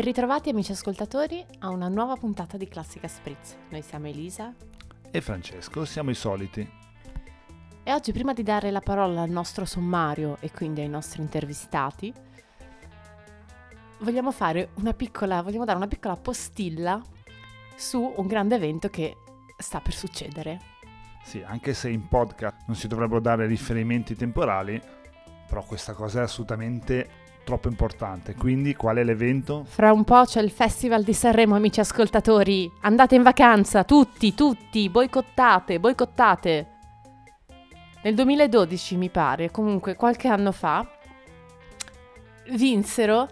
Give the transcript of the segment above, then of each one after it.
Ben ritrovati amici ascoltatori a una nuova puntata di Classica Spritz. Noi siamo Elisa e Francesco, siamo i soliti. E oggi prima di dare la parola al nostro sommario e quindi ai nostri intervistati, vogliamo fare una piccola, vogliamo dare una piccola postilla su un grande evento che sta per succedere. Sì, anche se in podcast non si dovrebbero dare riferimenti temporali, però questa cosa è assolutamente troppo importante. Quindi qual è l'evento? Fra un po' c'è il Festival di Sanremo, amici ascoltatori. Andate in vacanza, tutti, tutti, boicottate, boicottate. Nel 2012 mi pare, comunque qualche anno fa, vinsero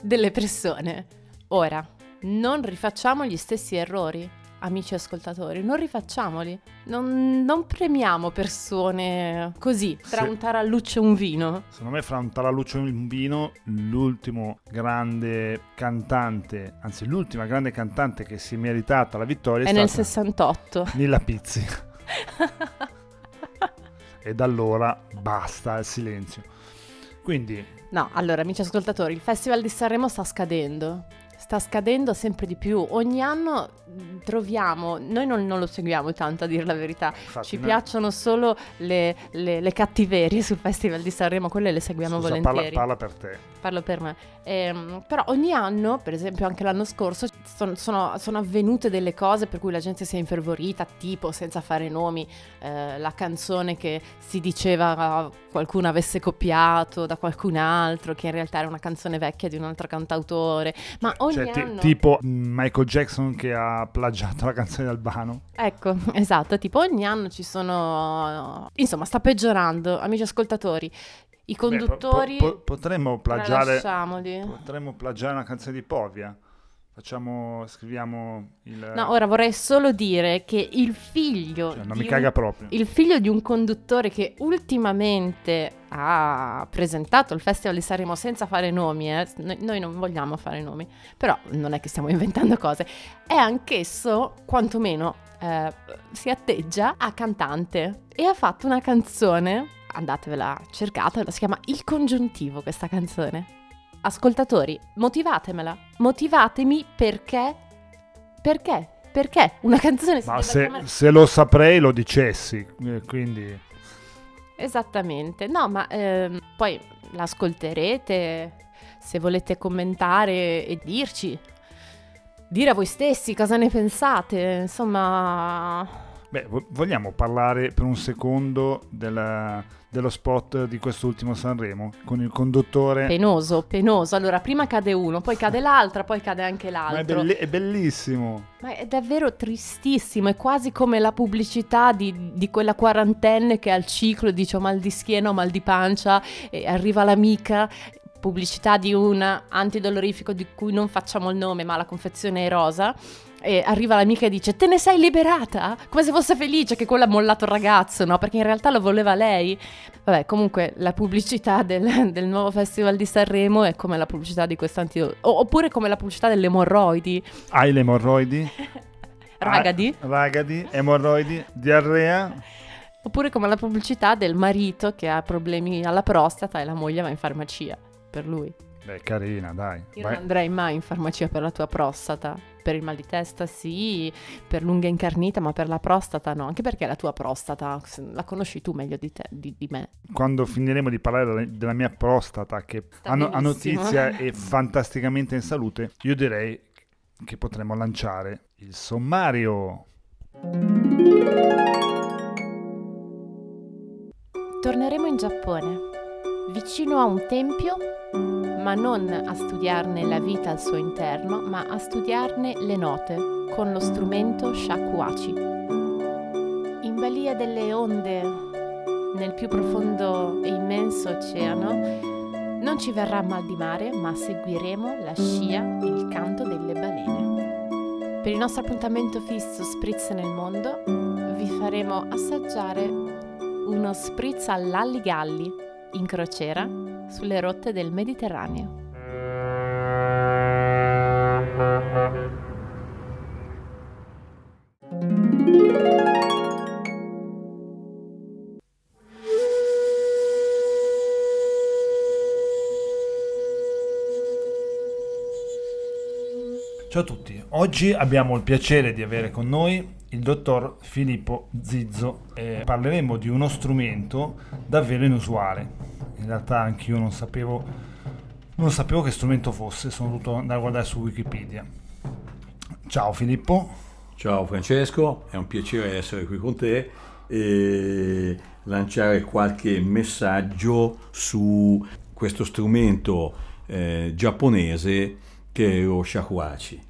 delle persone. Ora, non rifacciamo gli stessi errori amici ascoltatori, non rifacciamoli. Non, non premiamo persone così, tra Sì. un taralluccio e un vino. Secondo me fra un taralluccio e un vino, l'ultimo grande cantante, anzi l'ultima grande cantante che si è meritata la vittoria è, È nel stata 68. Nilla Pizzi. e da allora basta il silenzio. Quindi No, allora, amici ascoltatori, il Festival di Sanremo sta scadendo. Sta scadendo sempre di più. Ogni anno mh, troviamo, noi non, non lo seguiamo tanto a dire la verità, infatti, ci noi- piacciono solo le, le- le cattiverie sul Festival di Sanremo, quelle le seguiamo Scusa, parla, volentieri. parla per te. Parlo per me. Ehm, però ogni anno, per esempio anche l'anno scorso, son- sono, sono avvenute delle cose per cui la gente si è infervorita, tipo, senza fare nomi, eh, la canzone che si diceva qualcuno avesse copiato da qualcun altro, che in realtà era una canzone vecchia di un altro cantautore. Ma ogni Cioè, anno... tipo Michael Jackson che ha plagiato la canzone di Albano. Ecco, esatto, tipo ogni anno ci sono... Insomma, sta peggiorando, amici ascoltatori. I Beh, po- conduttori... po- po- potremmo plagiare potremmo plagiare una canzone di Povia. Facciamo scriviamo il No, ora vorrei solo dire che il figlio cioè, non mi un- caga proprio. il figlio di un conduttore che ultimamente ha presentato il Festival di Sanremo senza fare nomi, eh, noi, noi non vogliamo fare nomi, però non è che stiamo inventando cose, è anch'esso, quantomeno, eh, si atteggia a cantante e ha fatto una canzone, andatevela cercatela, si chiama Il Congiuntivo questa canzone. Ascoltatori, motivatemela, motivatemi perché, perché, perché? Una canzone si Ma se, chiamare... se lo saprei lo dicessi, eh, quindi. Esattamente, no, ma ehm, poi l'ascolterete. Se volete commentare e dirci, dire a voi stessi cosa ne pensate, insomma, beh, vo- vogliamo parlare per un secondo della- dello spot di quest'ultimo Sanremo con il conduttore. penoso, penoso. Allora, prima cade uno, poi cade l'altra, poi cade anche Ma è, l'altro. belli- è bellissimo. Ma è davvero tristissimo, è quasi come la pubblicità di, di quella quarantenne che ha il ciclo e dice ho mal di schiena, ho mal di pancia e arriva l'amica, pubblicità di un antidolorifico di cui non facciamo il nome ma la confezione è rosa e arriva l'amica e dice te ne sei liberata? Come se fosse felice che quello ha mollato il ragazzo, no? Perché in realtà lo voleva lei. Vabbè, comunque la pubblicità del, del nuovo festival di Sanremo è come la pubblicità di quest'antidolorifico, oppure come la pubblicità delle emorroidi. Hai le emorroidi? Ragadi. Ah, ragadi, emorroidi, diarrea. Oppure come la pubblicità del marito che ha problemi alla prostata e la moglie va in farmacia per lui. Beh, carina, dai. Io Vai- non andrei mai in farmacia per la tua prostata. Per il mal di testa sì, per l'unghia incarnita, ma per la prostata no. Anche perché la tua prostata la conosci tu meglio di, te, di, di me. Quando finiremo di parlare della, mia prostata, che benissimo. notizia e fantasticamente in salute, io direi che potremmo lanciare il sommario. Torneremo in Giappone, vicino a un tempio, ma non a studiarne la vita al suo interno, ma a studiarne le note con lo strumento shakuhachi. In balia delle onde, nel più profondo e immenso oceano, non ci verrà mal di mare, ma seguiremo la scia e il canto delle balene. Per il nostro appuntamento fisso Spritz nel mondo, vi faremo assaggiare uno spritz all'alligalli in crociera sulle rotte del Mediterraneo. Ciao a tutti, oggi abbiamo il piacere di avere con noi il dottor Filippo Zizzo e parleremo di uno strumento davvero inusuale. In realtà anch'io non sapevo, non sapevo che strumento fosse, sono dovuto andare a guardare su Wikipedia. Ciao Filippo. Ciao Francesco, è un piacere essere qui con te e lanciare qualche messaggio su questo strumento eh, giapponese che è lo shakuhachi.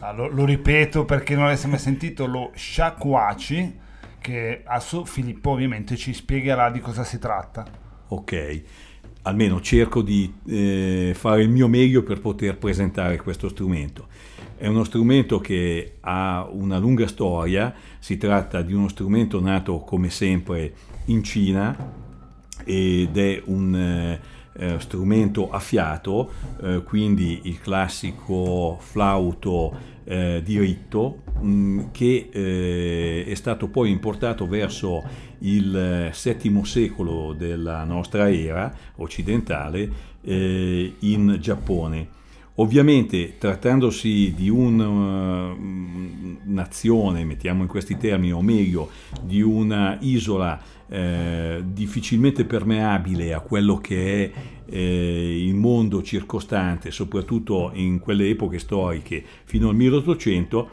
Allora, lo ripeto perché non l'avesse mai sentito, lo shakuhachi, che adesso Filippo ovviamente ci spiegherà di cosa si tratta. Ok, almeno cerco di eh, fare il mio meglio per poter presentare questo strumento. È uno strumento che ha una lunga storia, si tratta di uno strumento nato come sempre in Cina ed è un... Eh, eh, strumento a fiato, eh, quindi il classico flauto eh, diritto mh, mm, che eh, è stato poi importato verso il VII secolo della nostra era occidentale eh, in Giappone. Ovviamente trattandosi di una uh, nazione, mettiamo in questi termini, o meglio, di una isola eh, difficilmente permeabile a quello che è eh, il mondo circostante, soprattutto in quelle epoche storiche fino al 1800,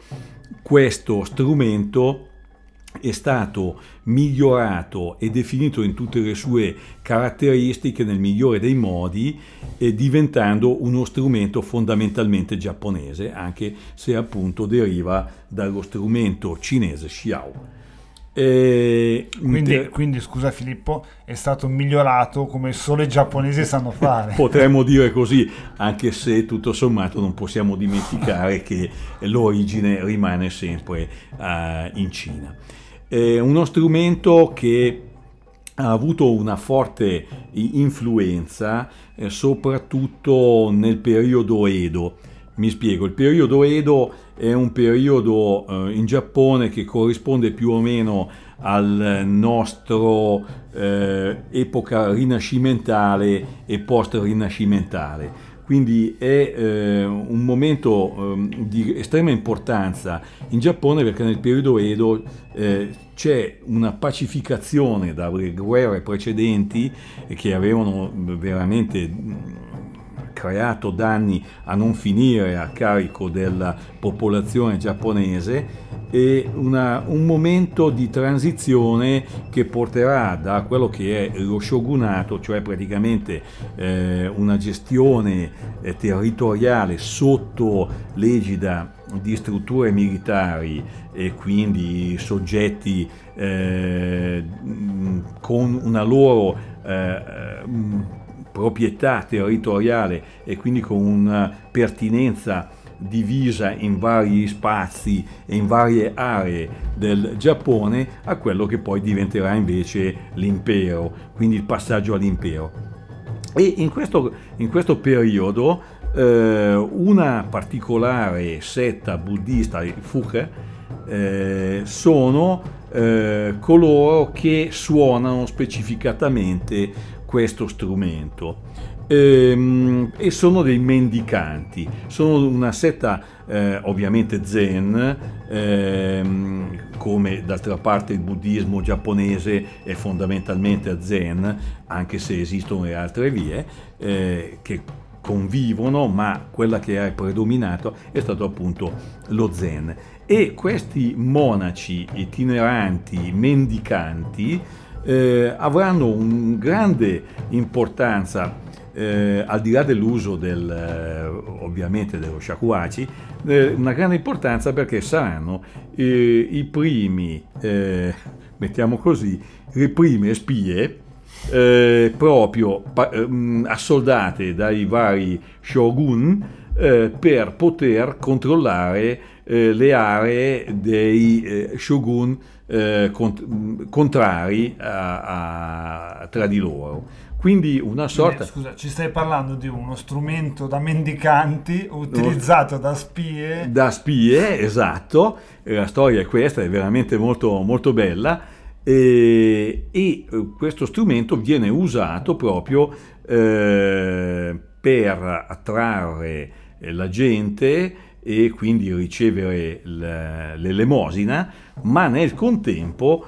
questo strumento è stato migliorato e definito in tutte le sue caratteristiche nel migliore dei modi, diventando uno strumento fondamentalmente giapponese, anche se appunto deriva dallo strumento cinese Xiao. E quindi, quindi, scusa Filippo, è stato migliorato come solo i giapponesi sanno fare. Potremmo dire così, anche se tutto sommato non possiamo dimenticare che l'origine rimane sempre uh, in Cina. È uno strumento che ha avuto una forte influenza eh, soprattutto nel periodo Edo. Mi spiego, il periodo Edo è un periodo eh, in Giappone che corrisponde più o meno al nostro eh, epoca rinascimentale e post-rinascimentale. Quindi è eh, un momento eh, di estrema importanza in Giappone perché nel periodo Edo eh, c'è una pacificazione dalle guerre precedenti che avevano veramente creato danni a non finire a carico della popolazione giapponese e una, un momento di transizione che porterà da quello che è lo shogunato, cioè praticamente eh, una gestione eh, territoriale sotto l'egida di strutture militari e quindi soggetti eh, con una loro eh, proprietà territoriale e quindi con una pertinenza divisa in vari spazi e in varie aree del Giappone a quello che poi diventerà invece l'impero, quindi il passaggio all'impero. E in questo, in questo periodo eh, una particolare setta buddista, i Fuke, eh, sono eh, coloro che suonano specificatamente questo strumento ehm, e sono dei mendicanti, sono una setta eh, ovviamente zen, ehm, come d'altra parte il buddismo giapponese è fondamentalmente zen, anche se esistono le altre vie, eh, che convivono, ma quella che ha predominato è stato appunto lo zen. E questi monaci itineranti, mendicanti, eh, avranno una grande importanza eh, al di là dell'uso del, eh, ovviamente dello shakuhachi, eh, una grande importanza perché saranno eh, i primi, eh, mettiamo così, le prime spie proprio pa- mm, assoldate dai vari shogun per poter controllare le aree dei shogun eh, cont- contrari a, a, tra di loro. Quindi una sorta... Scusa, ci stai parlando di uno strumento da mendicanti utilizzato da spie? Da spie, esatto. La storia è questa, è veramente molto, molto bella. E, e, eh, questo strumento viene usato proprio eh, per attrarre la gente e quindi ricevere l'elemosina, ma nel contempo,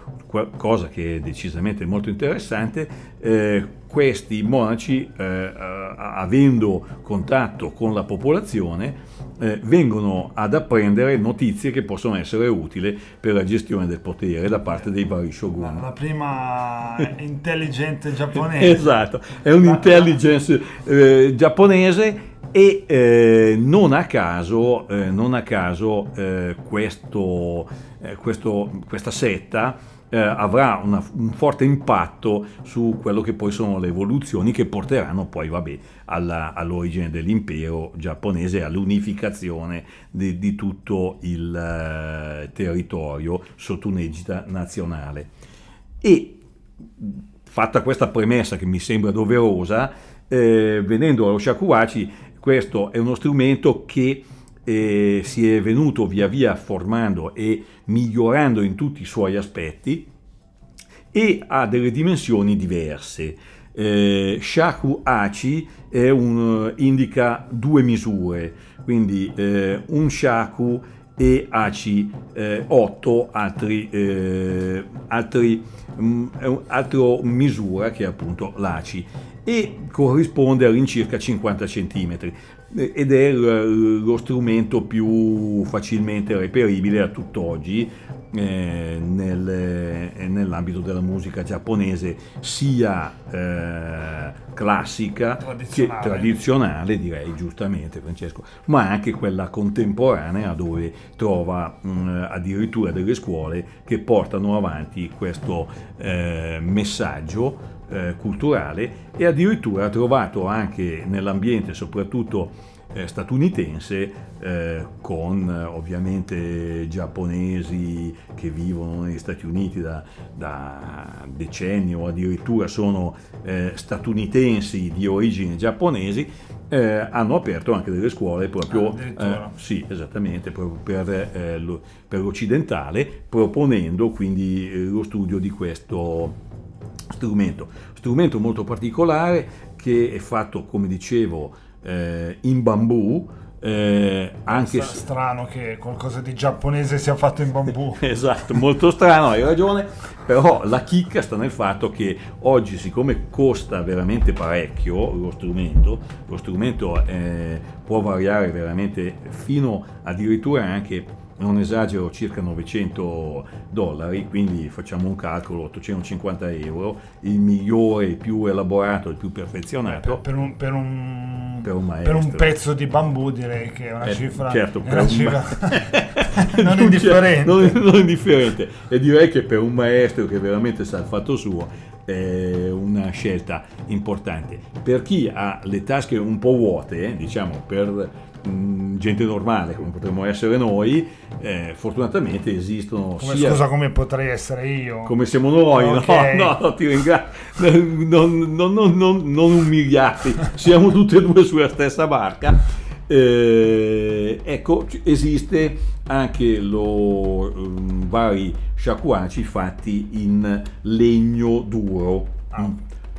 cosa che è decisamente molto interessante, eh, questi monaci, eh, avendo contatto con la popolazione, eh, vengono ad apprendere notizie che possono essere utili per la gestione del potere da parte dei vari shogun. La prima intelligente giapponese. esatto, è un'intelligence eh, giapponese e eh, non a caso, eh, non a caso eh, questo, eh, questo, questa setta eh, avrà una, un forte impatto su quello che poi sono le evoluzioni che porteranno poi vabbè, alla, all'origine dell'impero giapponese, all'unificazione di, di tutto il uh, territorio sotto un'egida nazionale. E fatta questa premessa che mi sembra doverosa, eh, venendo allo shakuhachi, questo è uno strumento che eh, si è venuto via via formando e migliorando in tutti i suoi aspetti e ha delle dimensioni diverse. Eh, Shaku Achi un, indica due misure, quindi eh, un Shaku e Aci eh, 8 altri, eh, altri mh, mm, altra misura che è appunto l'Aci e corrisponde all'incirca 50 cm ed è lo strumento più facilmente reperibile a tutt'oggi eh, nel, eh, nell'ambito della musica giapponese sia eh, classica tradizionale. che tradizionale direi giustamente Francesco ma anche quella contemporanea dove trova mh, addirittura delle scuole che portano avanti questo eh, messaggio eh, culturale e addirittura ha trovato anche nell'ambiente soprattutto eh, statunitense eh, con eh, ovviamente giapponesi che vivono negli Stati Uniti da, da decenni o addirittura sono eh, statunitensi di origini giapponesi eh, hanno aperto anche delle scuole proprio ah, sì, esattamente, proprio per, lo, per l'occidentale proponendo quindi lo studio di questo strumento. Strumento molto particolare che è fatto, come dicevo, eh, in bambù. Eh, anche se... strano che qualcosa di giapponese sia fatto in bambù esatto molto strano hai ragione però la chicca sta nel fatto che oggi siccome costa veramente parecchio lo strumento lo strumento eh, può variare veramente fino addirittura anche non esagero, circa 900 dollari, quindi facciamo un calcolo, 850 euro, il migliore, il più elaborato, il più perfezionato. Per, per, un, per, un, per, un, per un, pezzo di bambù direi che è una eh, cifra, certo, è una cifra non indifferente. Non, non indifferente. E direi che per un maestro che veramente sa il fatto suo è una scelta importante. Per chi ha le tasche un po' vuote, eh, diciamo per gente normale come potremmo essere noi, eh, fortunatamente esistono come, sia... Scusa come potrei essere io? Come siamo noi, okay. no, no, ti ringrazio, non, non, non, non, umiliati, siamo tutti e due sulla stessa barca. Eh, ecco, esiste anche lo, um, vari shakuhachi fatti in legno duro ah.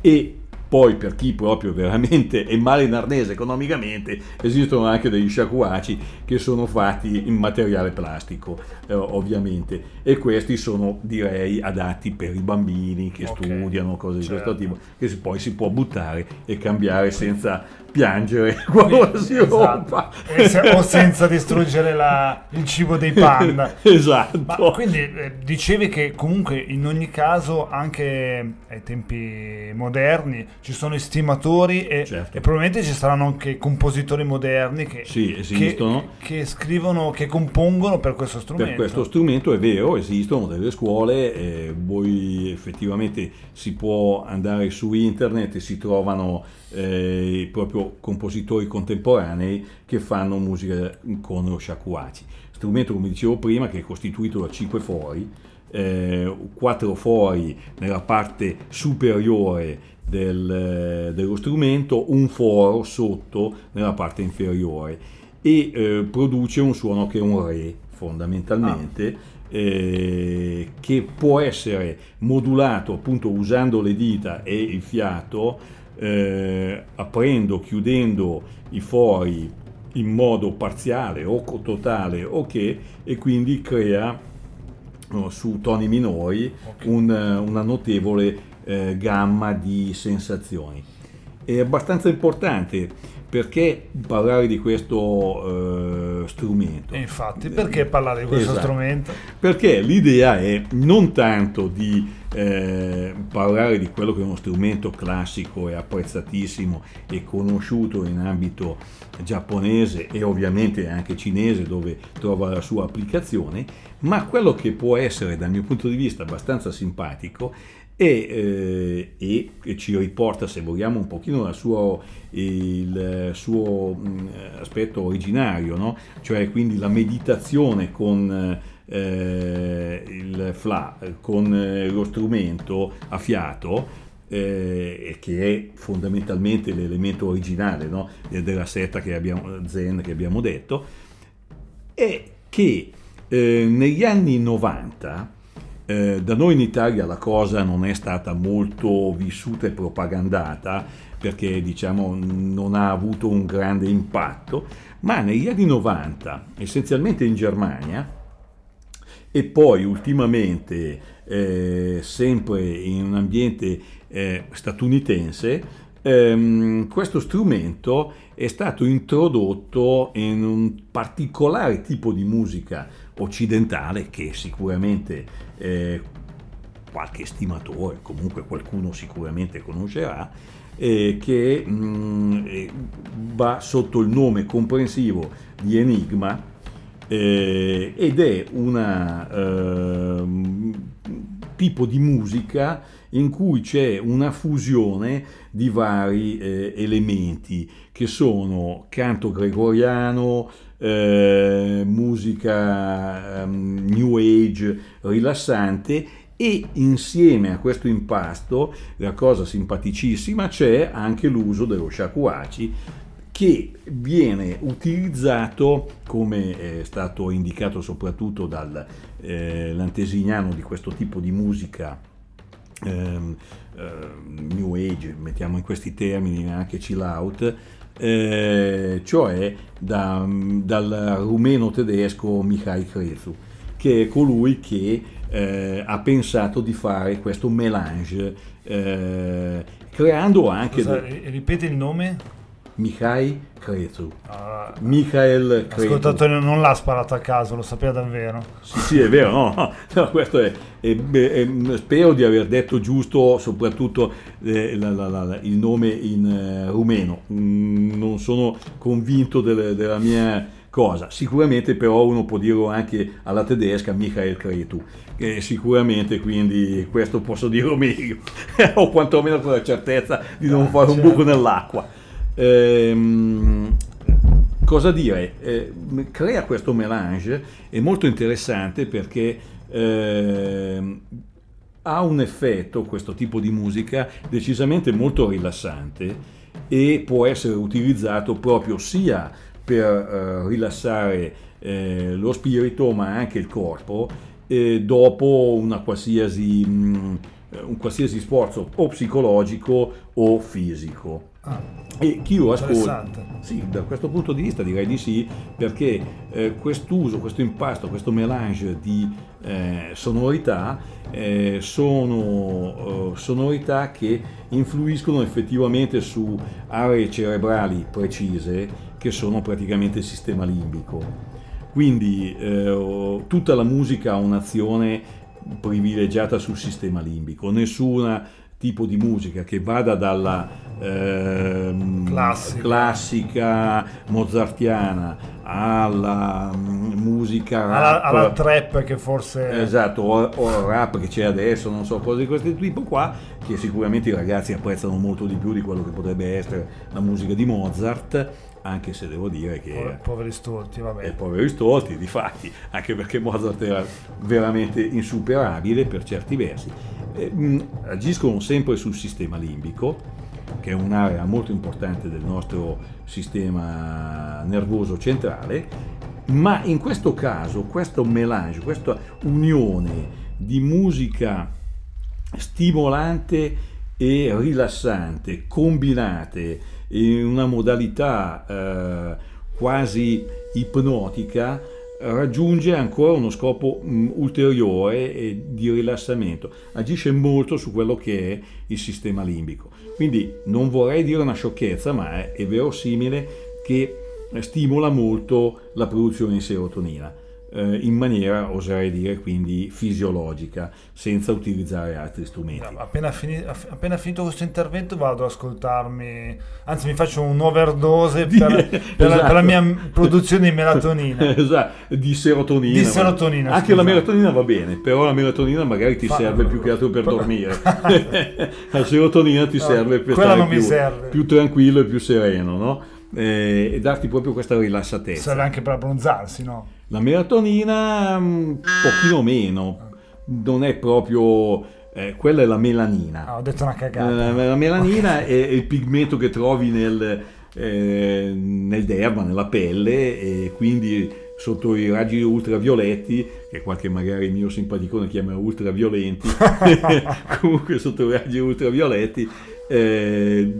e poi per chi proprio veramente è male in arnese economicamente esistono anche degli shakuhachi che sono fatti in materiale plastico eh, ovviamente e questi sono direi adatti per i bambini che okay. studiano cose certo. di questo certo. tipo che poi si può buttare e cambiare senza piangere quando si esatto. se, o senza distruggere la, il cibo dei panda. esatto. Ma quindi eh, dicevi che comunque in ogni caso anche ai tempi moderni ci sono estimatori e, certo. e probabilmente ci saranno anche compositori moderni che, sì, esistono. Che, che, scrivono, che compongono per questo strumento. Per questo strumento è vero, esistono delle scuole, eh, voi effettivamente si può andare su internet e si trovano eh, proprio compositori contemporanei che fanno musica con lo shakuhachi. Strumento, come dicevo prima, che è costituito da cinque fori, eh, quattro fori nella parte superiore del, dello strumento, un foro sotto nella parte inferiore e eh, produce un suono che è un re fondamentalmente. Ah. Eh, che può essere modulato appunto usando le dita e il fiato eh, aprendo, chiudendo i fori in modo parziale o totale o che e quindi crea oh, su toni minori okay. un, una notevole eh, gamma di sensazioni. È abbastanza importante perché parlare di questo eh, strumento? E infatti, perché parlare di questo esatto. strumento? Perché l'idea è non tanto di eh, parlare di quello che è uno strumento classico e apprezzatissimo e conosciuto in ambito giapponese e ovviamente anche cinese dove trova la sua applicazione, ma quello che può essere dal mio punto di vista abbastanza simpatico e, eh, e, ci riporta, se vogliamo, un pochino al suo, il suo mh, aspetto originario, no? cioè quindi la meditazione con eh, il FLA, con eh, lo strumento a fiato, eh, che è fondamentalmente l'elemento originale no? della setta che abbiamo, Zen che abbiamo detto, è che eh, negli anni 90 eh, da noi in Italia la cosa non è stata molto vissuta e propagandata perché diciamo non ha avuto un grande impatto, ma negli anni 90, essenzialmente in Germania e poi ultimamente eh, sempre in un ambiente eh, statunitense, ehm, questo strumento è stato introdotto in un particolare tipo di musica occidentale che sicuramente eh, qualche estimatore, comunque qualcuno sicuramente conoscerà, eh, che mh, mm, eh, va sotto il nome comprensivo di Enigma eh, ed è un tipo di musica in cui c'è una fusione di vari eh, elementi che sono canto gregoriano, eh, musica um, new age rilassante e insieme a questo impasto, la cosa simpaticissima, c'è anche l'uso dello shakuhachi che viene utilizzato, come è stato indicato soprattutto dall'antesignano eh, di questo tipo di musica ehm, eh, New Age, mettiamo in questi termini anche chill out, eh, cioè da, dal rumeno tedesco Mikhail Krezu, che è colui che eh, ha pensato di fare questo melange, eh, creando anche... Scusa, ripeti il nome? Mikhail Cretu. Ah, Michael Cretu. Ascoltatore non l'ha sparato a caso, lo sapeva davvero. Sì, sì, è vero, no, no questo è, è, è, spero di aver detto giusto soprattutto eh, la, la, la, il nome in eh, rumeno. Mm, non sono convinto delle, della mia cosa. Sicuramente però uno può dirlo anche alla tedesca Michael Cretu. Eh, sicuramente quindi questo posso dirlo meglio o quantomeno con la certezza di non ah, fare certo. un buco nell'acqua Ehm, cosa dire? Eh, crea questo melange, è molto interessante perché eh, ha un effetto, questo tipo di musica, decisamente molto rilassante e può essere utilizzato proprio sia per eh, rilassare eh, lo spirito ma anche il corpo dopo una qualsiasi, mh, mm, un qualsiasi sforzo o psicologico o fisico. Ah. E chi lo ascolta, sì, da questo punto di vista direi di sì, perché eh, quest'uso, questo impasto, questo melange di eh, sonorità eh, sono eh, sonorità che influiscono effettivamente su aree cerebrali precise che sono praticamente il sistema limbico. Quindi eh, tutta la musica ha un'azione privilegiata sul sistema limbico, nessuna tipo di musica che vada dalla eh, classica. classica. mozartiana alla mm, musica rap, alla, alla, trap che forse esatto o, o rap che c'è adesso non so cose di questo tipo qua che sicuramente i ragazzi apprezzano molto di più di quello che potrebbe essere la musica di Mozart anche se devo dire che... Po- poveri stolti, vabbè. Eh, poveri stolti, di fatti, anche perché Mozart era veramente insuperabile per certi versi. Eh, mh, agiscono sempre sul sistema limbico, che è un'area molto importante del nostro sistema nervoso centrale, ma in questo caso questo melange, questa unione di musica stimolante e rilassante, combinate in una modalità eh, quasi ipnotica raggiunge ancora uno scopo mh, ulteriore eh, di rilassamento, agisce molto su quello che è il sistema limbico. Quindi non vorrei dire una sciocchezza, ma è, è verosimile che stimola molto la produzione di serotonina in maniera, oserei dire, quindi fisiologica, senza utilizzare altri strumenti. Appena, fini, appena finito questo intervento vado ad ascoltarmi, anzi mi faccio un'overdose per, per, esatto. la, per la, mia produzione di melatonina. esatto, di serotonina. Di serotonina Anche la melatonina va bene, però la melatonina magari ti Fa, serve più che altro per dormire. la serotonina ti no, serve per stare più, più tranquillo e più sereno, no? Eh, e darti proprio questa rilassatezza. Serve anche per abbronzarsi, no? La melatonina un pochino meno, non è proprio... Eh, quella è la melanina. Ah, ho detto una cagata. La, la melanina okay. è il pigmento che trovi nel, eh, nel derma, nella pelle e quindi sotto i raggi ultravioletti, che qualche magari mio simpaticone chiama ultraviolenti, comunque sotto i raggi ultravioletti eh,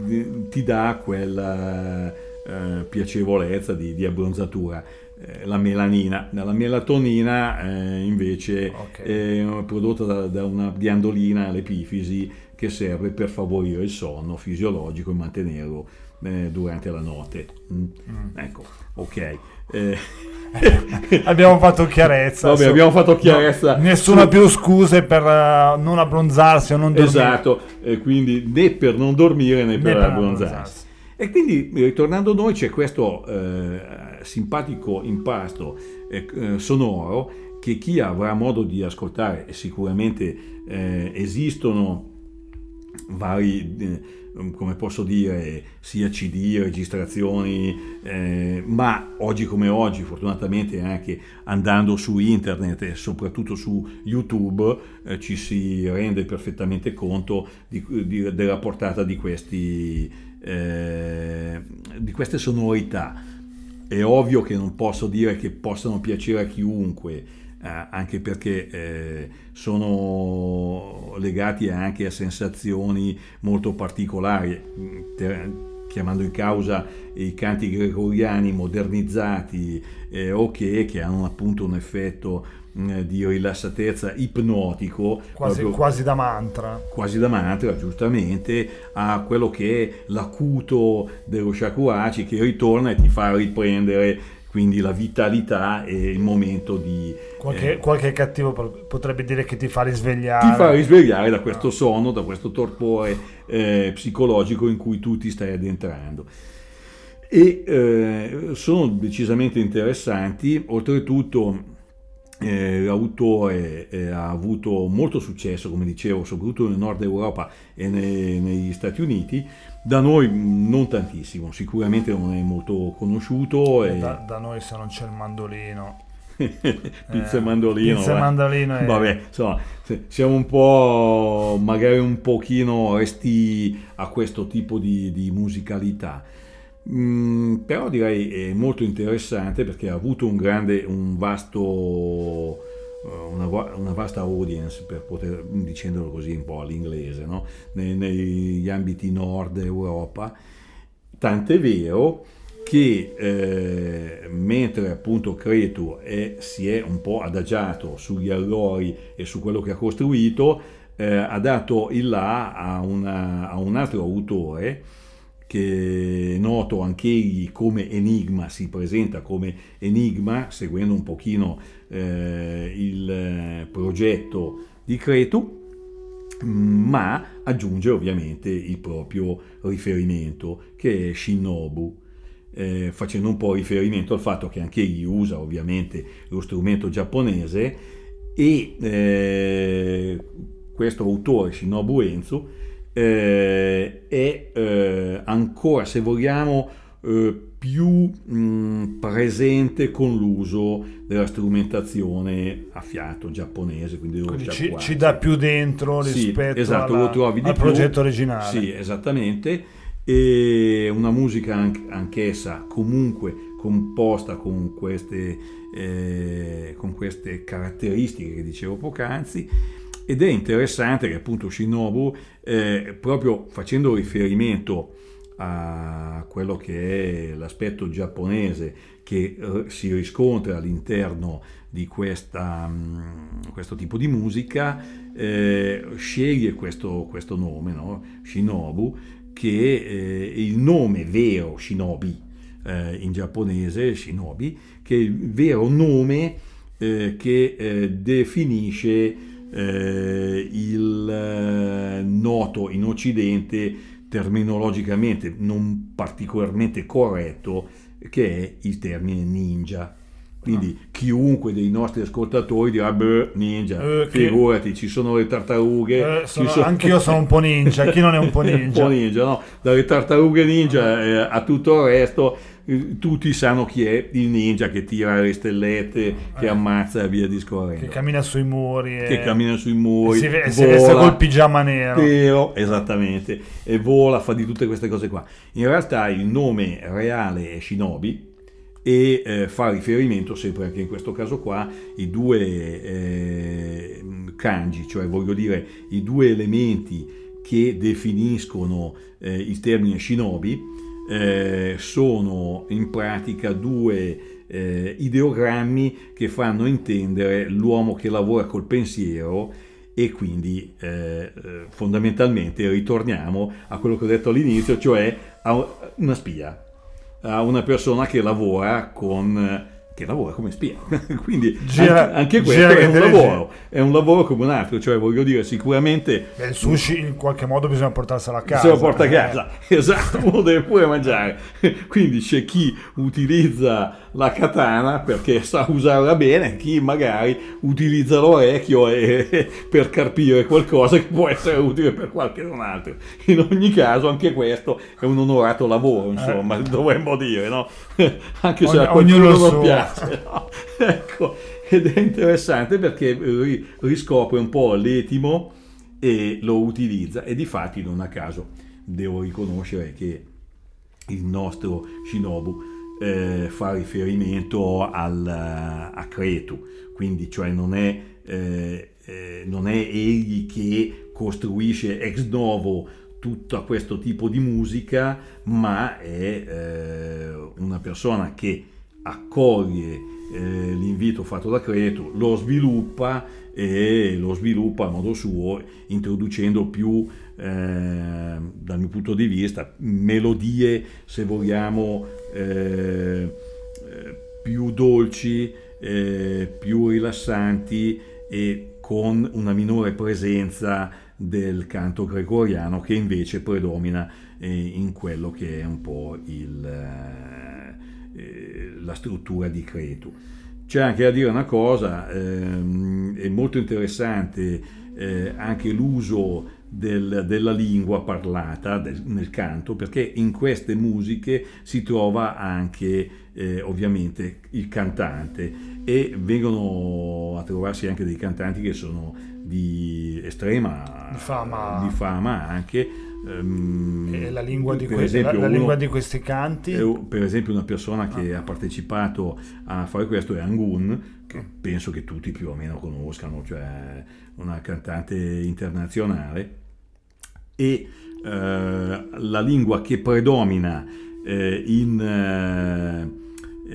ti dà quella eh, piacevolezza di, di abbronzatura. Eh, la melanina. La melatonina eh, invece okay. è prodotta da, da, una ghiandolina all'epifisi che serve per favorire il sonno fisiologico e mantenerlo eh, durante la notte. Mm. Mm. Ecco, ok. Eh. abbiamo fatto chiarezza. Vabbè, abbiamo fatto chiarezza. No, nessuna su... più scuse per uh, non abbronzarsi o non dormire. Esatto, quindi né per non dormire né, né per, per abbronzarsi. abbronzarsi. E quindi ritornando a noi c'è questo eh, simpatico impasto eh, eh, sonoro che chi avrà modo di ascoltare, sicuramente eh, esistono vari, eh, come posso dire, sia CD, registrazioni, eh, ma oggi come oggi, fortunatamente anche andando su internet e soprattutto su YouTube, eh, ci si rende perfettamente conto di, di, della portata di questi eh, di queste sonorità. È ovvio che non posso dire che possano piacere a chiunque, eh, anche perché eh, sono legati anche a sensazioni molto particolari, chiamando in causa i canti gregoriani modernizzati eh, o che, che hanno appunto un effetto di rilassatezza ipnotico quasi, proprio, quasi, da mantra quasi da mantra giustamente a quello che è l'acuto dello shakuhachi che ritorna e ti fa riprendere quindi la vitalità e il momento di... Qualche, eh, qualche, cattivo potrebbe dire che ti fa risvegliare. Ti fa risvegliare da questo sonno, da questo torpore eh, psicologico in cui tu ti stai addentrando. E eh, sono decisamente interessanti, oltretutto eh, l'autore eh, ha avuto molto successo, come dicevo, soprattutto nel nord Europa e nei, negli Stati Uniti, da noi non tantissimo, sicuramente non è molto conosciuto. E... Da, da, noi se non c'è il mandolino. pizza e eh, mandolino. Pizza e mandolino. È... Vabbè, insomma, siamo un po', magari un pochino resti a questo tipo di, di musicalità. Mm, però direi è molto interessante perché ha avuto un grande, un vasto, eh, una, una, vasta audience, per poter, dicendolo così un po' all'inglese, no? Nei, negli ambiti nord Europa. Tant'è vero che eh, mentre appunto Cretu è, si è un po' adagiato sugli allori e su quello che ha costruito, eh, ha dato il là a, una, a un altro autore che noto anch'egli come Enigma, si presenta come Enigma, seguendo un pochino eh, il eh, progetto di Cretu, ma aggiunge ovviamente il proprio riferimento che è Shinobu, eh, facendo un po' riferimento al fatto che anche egli usa ovviamente lo strumento giapponese e eh, questo autore Shinobu Enzo eh, è eh, ancora, se vogliamo, eh, più mh, presente con l'uso della strumentazione a fiato giapponese. Quindi, quindi ci, ci, dà più dentro rispetto sì, esatto, alla, al più. progetto originale. Sì, esattamente. E una musica anch'essa comunque composta con queste, eh, con queste caratteristiche che dicevo poc'anzi ed è interessante che appunto Shinobu, eh, proprio facendo riferimento a quello che è l'aspetto giapponese che eh, si riscontra all'interno di questa, mh, questo tipo di musica, eh, sceglie questo, questo nome, no? Shinobu, che eh, è il nome vero Shinobi eh, in giapponese, Shinobi, che è il vero nome eh, che eh, il noto in Occidente terminologicamente non particolarmente corretto che è il termine ninja. Quindi ah. chiunque dei nostri ascoltatori dirà, beh, ninja, eh, figurati, che... ci sono le tartarughe. Eh, sono... Sono... Anch'io sono un po' ninja, chi non è un po' ninja? un po' ninja, no? Dalle tartarughe ninja eh, a tutto il resto, eh, tutti sanno chi è il ninja che tira le stellette, che eh. ammazza e via discorrendo. Che cammina sui muri. E... Che cammina sui muri. E si, si veste col pigiama nero. Nero, esattamente. E vola, fa di tutte queste cose qua. In realtà il nome reale è Shinobi e eh, fa riferimento sempre anche in questo caso qua i due eh, kanji, cioè voglio dire i due elementi che definiscono eh, il termine shinobi, eh, sono in pratica due eh, ideogrammi che fanno intendere l'uomo che lavora col pensiero e quindi eh, fondamentalmente ritorniamo a quello che ho detto all'inizio, cioè a una spia a una persona che lavora con che lavora come spia. Quindi gira, anche, anche questo è un lavoro, è un lavoro come un altro, cioè voglio dire sicuramente... Beh, il sushi in qualche modo bisogna portarselo a casa. Se lo porta a casa, eh. esatto, uno deve pure mangiare. Quindi c'è chi utilizza la katana perché sa usarla bene, chi magari utilizza l'orecchio e, per carpire qualcosa che può essere utile per qualche altro. In ogni caso anche questo è un onorato lavoro, insomma, eh. dovremmo dire, no? anche se Ogn- a qualcuno non piace no? ecco, ed è interessante perché riscopre un po' l'etimo e lo utilizza e di fatti non a caso devo riconoscere che il nostro Shinobu eh, fa riferimento al, a Cretu, quindi cioè non è, eh, eh, non è egli che costruisce ex novo tutto questo tipo di musica, ma è eh, una persona che accoglie eh, l'invito fatto da Cretu, lo sviluppa e lo sviluppa a modo suo introducendo più, eh, dal mio punto di vista, melodie, se vogliamo, eh, più dolci, eh, più rilassanti e con una minore presenza del canto gregoriano che invece predomina eh, in quello che è un po' il eh, la struttura di Cretu. C'è anche da dire una cosa, ehm, è molto interessante eh, anche l'uso del, della lingua parlata del, nel canto, perché in queste musiche si trova anche eh, ovviamente il cantante. E vengono a trovarsi anche dei cantanti che sono di estrema di fama, di fama anche Um, la, lingua di, que- esempio, la, la lingua di, questi canti? Per esempio una persona che ah. ha partecipato a fare questo è Angun, che penso che tutti più o meno conoscano, cioè una cantante internazionale, e uh, la lingua che predomina uh, in, uh,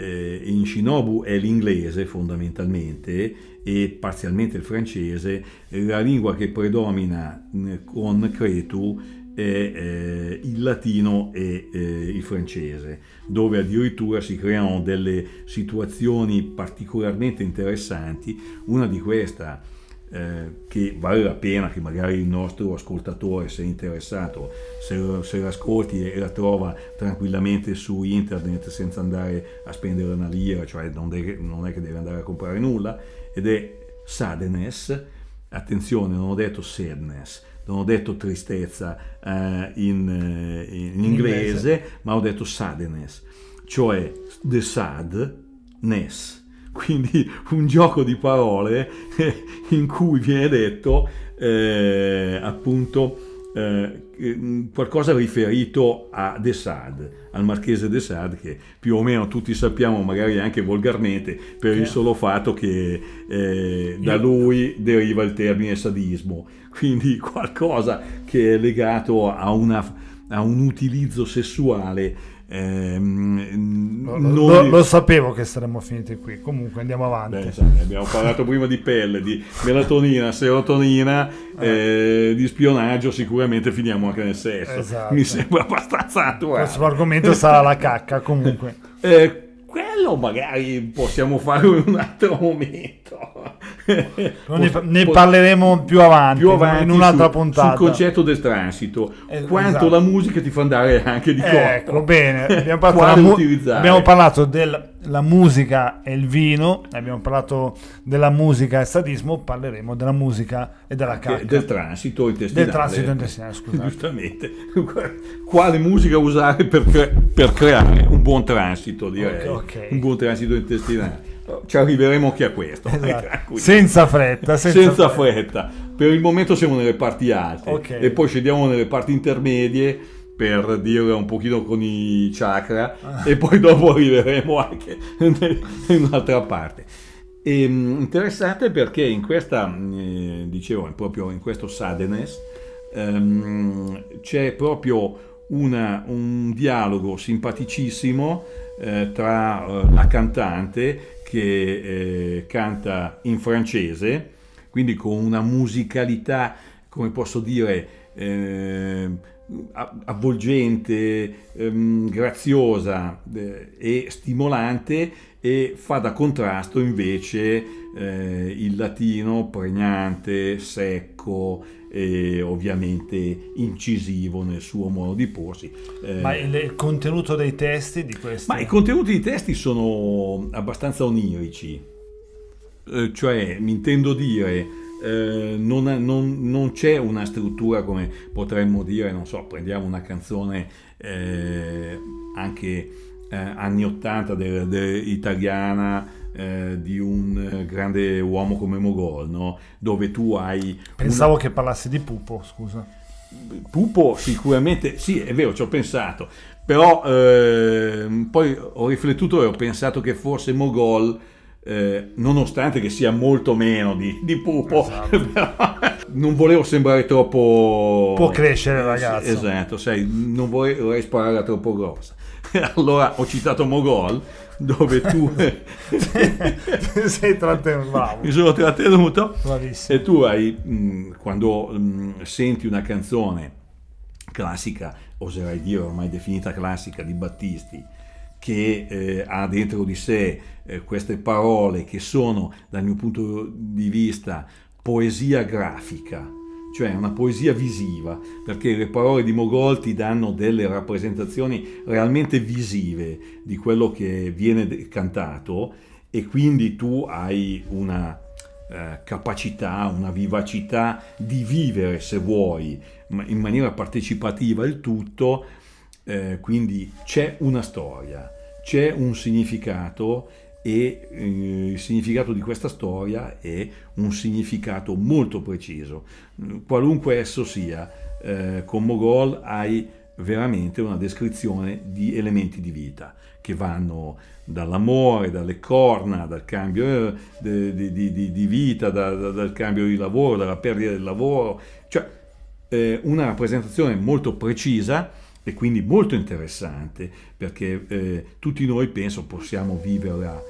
in Shinobu è l'inglese fondamentalmente e parzialmente il francese, la lingua che predomina con Cretu è eh, il latino e eh, il francese, dove addirittura si creano delle situazioni particolarmente interessanti. Una di queste eh, che vale la pena che magari il nostro ascoltatore, se è interessato, se, se l'ascolti e la trova tranquillamente su internet senza andare a spendere una lira, cioè non, de- non è che deve andare a comprare nulla, ed è sadness, attenzione, non ho detto sadness, non ho detto tristezza eh, in, eh, in, inglese, ma ho detto sadness, cioè the sadness. Quindi un gioco di parole in cui viene detto eh, appunto eh, mm, qualcosa riferito a De Sade, al marchese De Sade, che più o meno tutti sappiamo, magari anche volgarmente, per il solo fatto che eh, da lui deriva il termine sadismo, quindi qualcosa che è legato a una a un utilizzo sessuale Ehm, lo, lo, lo, sapevo che saremmo finiti qui. Comunque andiamo avanti. Beh, sai, abbiamo parlato prima di pelle, di melatonina, serotonina, eh. Eh, di spionaggio. Sicuramente finiamo anche nel sesso. Esatto. Mi sembra abbastanza attuale. Il prossimo argomento sarà la cacca. Comunque, eh, quello magari possiamo fare in un altro momento. Ne, ne, parleremo più avanti, più avanti in un'altra su, puntata. Sul concetto del transito, eh, quanto esatto. la musica ti fa andare anche di corpo. Ecco, bene, abbiamo parlato, mu- abbiamo parlato della musica e il vino, abbiamo parlato della musica e sadismo, parleremo della musica e della cacca. Del transito intestinale. Del transito intestinale, scusate. Giustamente. Quale musica usare per, cre- per creare un buon transito, direi. Okay, okay. Un buon transito intestinale ci arriveremo anche a questo. Esatto. Senza fretta. Senza, senza fretta. fretta. Per il momento siamo nelle parti alte okay. e poi scendiamo nelle parti intermedie per dire un pochino con i chakra ah. e poi dopo arriveremo anche in un'altra parte. E, ehm, interessante perché in questa, eh, dicevo, proprio in questo sadness ehm, c'è proprio una, un dialogo simpaticissimo eh, tra eh, la cantante che eh, canta in francese, quindi con una musicalità, come posso dire, eh, avvolgente, ehm, graziosa eh, e stimolante e fa da contrasto invece eh, il latino pregnante, secco e ovviamente incisivo nel suo modo di porsi. Eh, ma il, contenuto dei testi di questi? Ma i contenuti dei testi sono abbastanza onirici, eh, cioè mi intendo dire eh, non, non, non, c'è una struttura come potremmo dire, non so, prendiamo una canzone eh, anche eh, anni 80 de, de, italiana eh, di un eh, grande uomo come Mogol, no? dove tu hai... Pensavo una... che parlassi di Pupo, scusa. Pupo sicuramente, sì è vero, ci ho pensato, però eh, poi ho riflettuto e ho pensato che forse Mogol, eh, nonostante che sia molto meno di, di Pupo, esatto. non volevo sembrare troppo... Può crescere ragazzo. Esatto, sai, non vorrei, vorrei sparare troppo grossa. allora ho citato Mogol dove tu sei trattenuto mi sono trattenuto. Bravissimo. e tu hai mh, quando mh, senti una canzone classica oserei dire ormai definita classica di Battisti che eh, ha dentro di sé eh, queste parole che sono dal mio punto di vista poesia grafica cioè una poesia visiva, perché le parole di Mogol ti danno delle rappresentazioni realmente visive di quello che viene cantato e quindi tu hai una eh, capacità, una vivacità di vivere, se vuoi, in maniera partecipativa il tutto, eh, quindi c'è una storia, c'è un significato e eh, il significato di questa storia è un significato molto preciso. Qualunque esso sia, eh, con Mogol hai veramente una descrizione di elementi di vita che vanno dall'amore, dalle corna, dal cambio eh, di, di, di, vita, da, da, dal cambio di lavoro, dalla perdita del lavoro, cioè eh, una rappresentazione molto precisa e quindi molto interessante perché eh, tutti noi penso possiamo viverla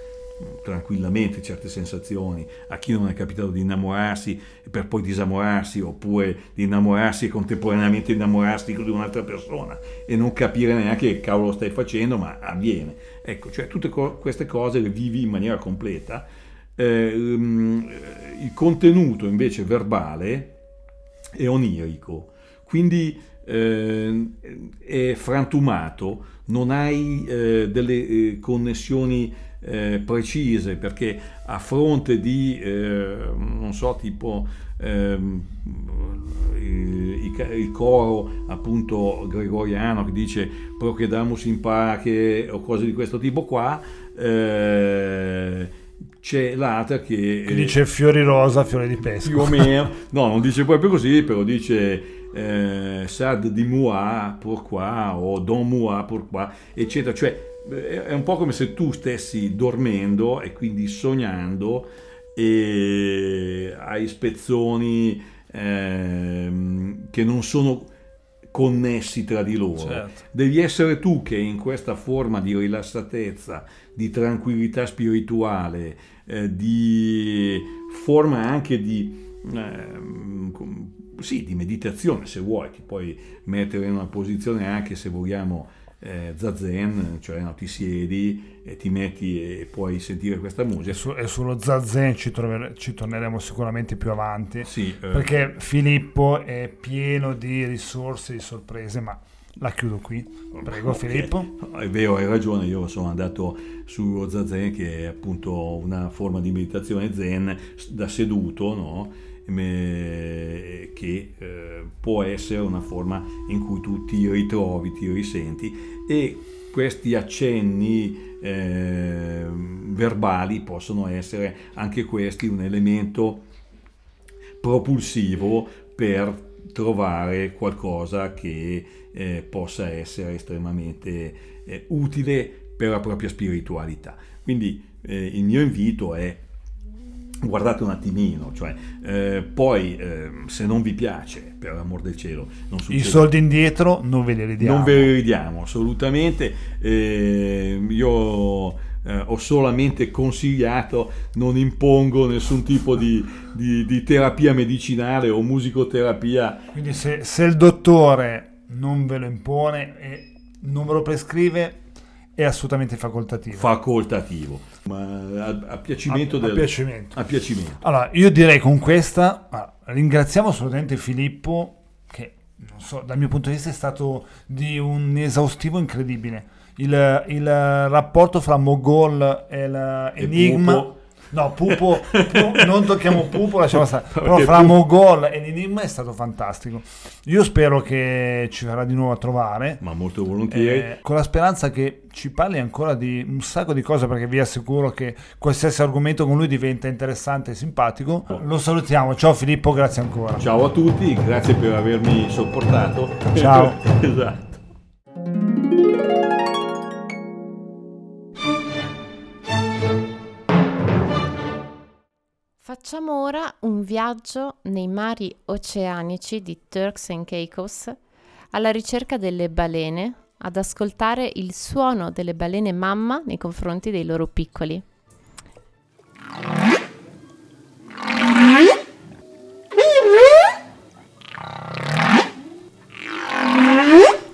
tranquillamente certe sensazioni. A chi non è capitato di innamorarsi per poi disamorarsi oppure di innamorarsi e contemporaneamente innamorarsi di un'altra persona e non capire neanche che cavolo stai facendo ma avviene. Ecco cioè tutte co- queste cose le vivi in maniera completa. Eh, il contenuto invece verbale è onirico. Quindi eh, è frantumato non hai eh, delle eh, connessioni eh, precise perché a fronte di, eh, non so, tipo ehm, il, il, coro appunto gregoriano che dice prochedamus in pace o cose di questo tipo qua, eh, c'è l'altra che, che dice fiori rosa, fiori di pesca. Più o meno, no, non dice proprio così, però dice eh, Sad di Mua pourquoi o Don Mua pourquoi, eccetera. Cioè è un po' come se tu stessi dormendo e quindi sognando e hai spezzoni ehm, che non sono connessi tra di loro. Certo. Devi essere tu che in questa forma di rilassatezza, di tranquillità spirituale, eh, di forma anche di, eh, sì, di meditazione, se vuoi, ti puoi mettere in una posizione anche se vogliamo eh, zazen, cioè no, ti siedi e ti metti e puoi sentire questa musica. E, su- e sullo zazen ci, trover- ci torneremo sicuramente più avanti, Sì, eh, perché Filippo è pieno di risorse, di sorprese, ma la chiudo qui. Prego Ok. Filippo. È vero, hai ragione, io sono andato sullo zazen che è appunto una forma di meditazione zen da seduto, no? Che eh, può essere una forma in cui tu ti ritrovi, ti risenti e questi accenni eh, verbali possono essere anche questi un elemento propulsivo per trovare qualcosa che eh, possa essere estremamente eh, utile per la propria spiritualità. Quindi eh, il mio invito è guardate un attimino, cioè, eh, poi eh, se non vi piace, per l'amor del cielo, non I succede soldi indietro non ve li ridiamo. non ve li ridiamo assolutamente. Eh, io eh, ho solamente consigliato, non impongo nessun tipo di, di- di terapia medicinale o musicoterapia. Quindi se, se il dottore non ve lo impone e non ve lo prescrive, è assolutamente facoltativo. facoltativo, ma a, a piacimento A- a del piacimento. a piacimento. Allora, io direi con questa, ah, ringraziamo assolutamente Filippo, che non so, dal mio punto di vista è stato di un esaustivo incredibile. Il, il rapporto fra Mogol e l'Enigma. No, Pupo, Pu- non tocchiamo Pupo, lasciamo stare. Però fra Pupo- Mogol e l'Enigma è stato fantastico. Io spero che ci verrà di nuovo a trovare. Ma molto volentieri. Eh, con la speranza che ci parli ancora di un sacco di cose perché vi assicuro che qualsiasi argomento con lui diventa interessante e simpatico. Lo salutiamo, ciao Filippo, grazie ancora. Ciao a tutti, grazie per avermi sopportato. Ciao. esatto. Facciamo ora un viaggio nei mari oceanici di Turks and Caicos alla ricerca delle balene, ad ascoltare il suono delle balene mamma nei confronti dei loro piccoli.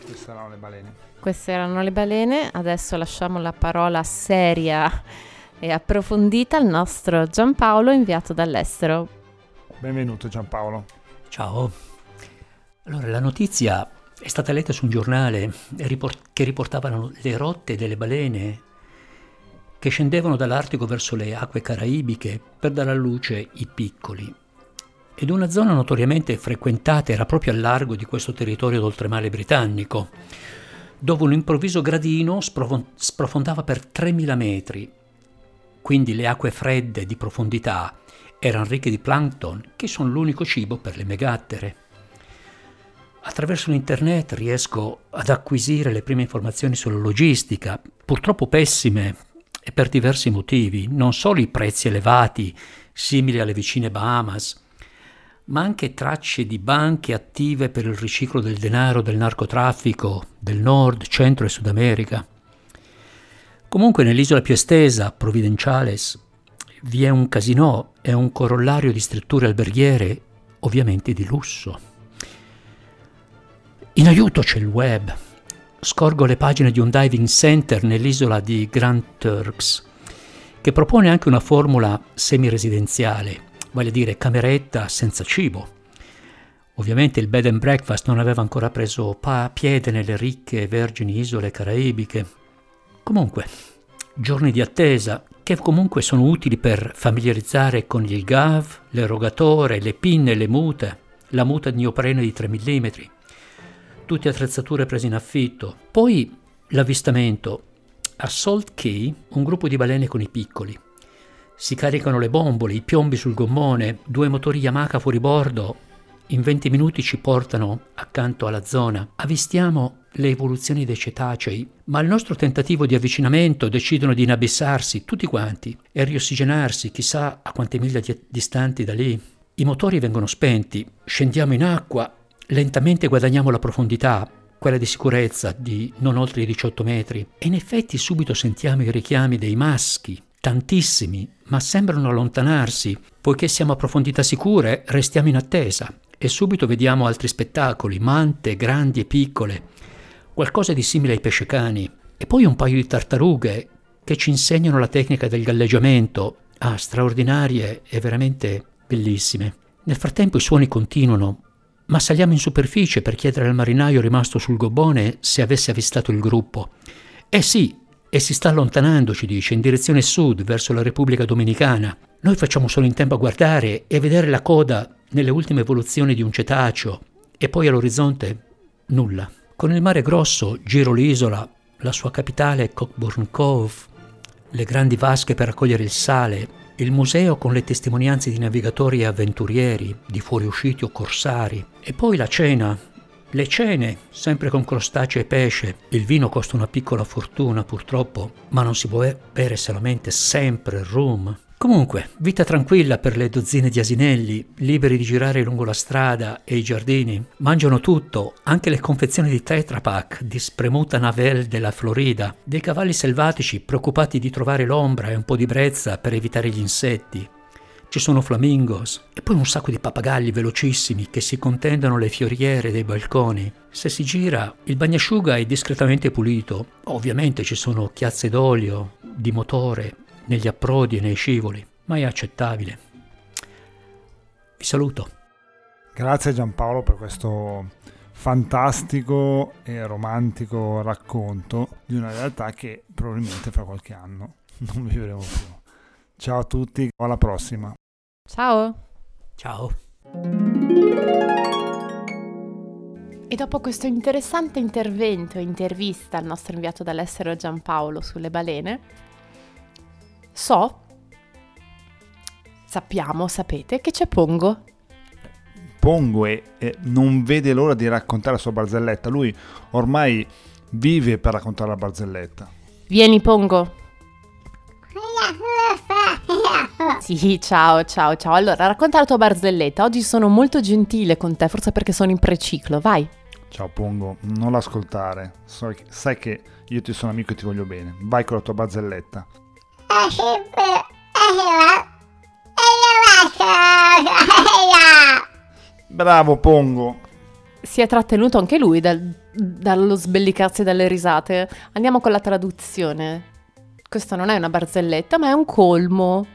Queste saranno le balene. Queste erano le balene, adesso lasciamo la parola seria e approfondita al nostro Giampaolo inviato dall'estero. Benvenuto Giampaolo. Ciao. Allora, la notizia è stata letta su un giornale che riportavano le rotte delle balene che scendevano dall'Artico verso le acque caraibiche per dare alla luce i piccoli. Ed una zona notoriamente frequentata era proprio al largo di questo territorio d'oltremare britannico, dove un improvviso gradino sprofon- sprofondava per 3000 metri. Quindi le acque fredde di profondità erano ricche di plankton, che sono l'unico cibo per le megattere. Attraverso l'internet riesco ad acquisire le prime informazioni sulla logistica, purtroppo pessime e per diversi motivi, non solo i prezzi elevati, simili alle vicine Bahamas, ma anche tracce di banche attive per il riciclo del denaro del narcotraffico del Nord, Centro e Sud America. Comunque nell'isola più estesa, Providenciales, vi è un casinò e un corollario di strutture alberghiere, ovviamente di lusso. In aiuto c'è il web. Scorgo le pagine di un diving center nell'isola di Grand Turks, che propone anche una formula semiresidenziale, vale a dire cameretta senza cibo. Ovviamente il bed and breakfast non aveva ancora preso pa- piede nelle ricche e vergini isole caraibiche. Comunque, giorni di attesa che comunque sono utili per familiarizzare con il GAV, l'erogatore, le pinne le mute, la muta di neoprene di 3 mm, tutte attrezzature prese in affitto. Poi l'avvistamento. A Salt Key un gruppo di balene con i piccoli. Si caricano le bombole, i piombi sul gommone, due motori Yamaha fuori bordo. In 20 minuti ci portano accanto alla zona. Avvistiamo le evoluzioni dei cetacei, ma al nostro tentativo di avvicinamento decidono di inabissarsi tutti quanti e riossigenarsi chissà a quante miglia di- distanti da lì. I motori vengono spenti, scendiamo in acqua, lentamente guadagniamo la profondità, quella di sicurezza di non oltre i 18 metri, e in effetti subito sentiamo i richiami dei maschi, tantissimi, ma sembrano allontanarsi, poiché siamo a profondità sicure, restiamo in attesa e subito vediamo altri spettacoli, mante grandi e piccole, qualcosa di simile ai pescecani, e poi un paio di tartarughe che ci insegnano la tecnica del galleggiamento, ah, straordinarie e veramente bellissime. Nel frattempo i suoni continuano, ma saliamo in superficie per chiedere al marinaio rimasto sul gobbone se avesse avvistato il gruppo. Eh sì, e si sta allontanando, ci dice, in direzione sud, verso la Repubblica Dominicana. Noi facciamo solo in tempo a guardare e vedere la coda nelle ultime evoluzioni di un cetaceo, e poi all'orizzonte nulla. Con il mare grosso giro l'isola, la sua capitale Cockburn Cove, le grandi vasche per raccogliere il sale, il museo con le testimonianze di navigatori e avventurieri, di fuoriusciti o corsari, e poi la cena, le cene, sempre con crostacei e pesce. Il vino costa una piccola fortuna purtroppo, ma non si può bere solamente sempre rum. Comunque, vita tranquilla per le dozzine di asinelli, liberi di girare lungo la strada e i giardini. Mangiano tutto, anche le confezioni di Tetra Pak di spremuta navel della Florida, dei cavalli selvatici preoccupati di trovare l'ombra e un po' di brezza per evitare gli insetti. Ci sono flamingos e poi un sacco di pappagalli velocissimi che si contendono le fioriere dei balconi. Se si gira, il bagnasciuga è discretamente pulito. Ovviamente ci sono chiazze d'olio, di motore, negli approdi e nei scivoli, ma è accettabile. Vi saluto. Grazie Giampaolo per questo fantastico e romantico racconto di una realtà che probabilmente fra qualche anno non vivremo più. Ciao a tutti, alla prossima. Ciao. Ciao. E dopo questo interessante intervento e intervista al nostro inviato dall'estero Giampaolo sulle balene, so, sappiamo, sapete che c'è Pongo. Pongo e eh, non vede l'ora di raccontare la sua barzelletta. Lui ormai vive per raccontare la barzelletta. Vieni Pongo. Sì, ciao, ciao, ciao. Allora, racconta la tua barzelletta. Oggi sono molto gentile con te, forse perché sono in preciclo. Vai. Ciao Pongo, non l'ascoltare. So- sai che io ti sono amico e ti voglio bene. Vai con la tua barzelletta. Bravo Pongo. Si è trattenuto anche lui dal- dallo sbellicarsi dalle risate. Andiamo con la traduzione. Questa non è una barzelletta, ma è un colmo.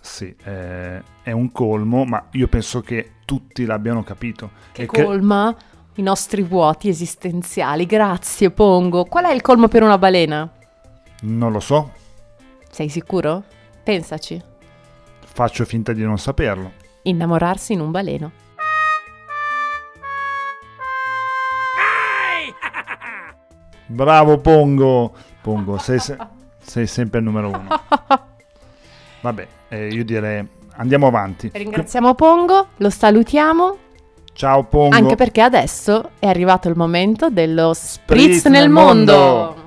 Sì, eh, è un colmo, ma io penso che tutti l'abbiano capito. Che E che- colma i nostri vuoti esistenziali. Grazie, Pongo. Qual è il colmo per una balena? Non lo so, Sei sicuro? Pensaci. faccio finta di non saperlo. Innamorarsi in un baleno. Bravo Pongo. Pongo, sei, se- sei sempre il numero uno. Vabbè, eh, io direi andiamo avanti. Ringraziamo Pongo, lo salutiamo, Ciao Pongo. anche perché adesso è arrivato il momento dello spritz, Spritz nel nel mondo.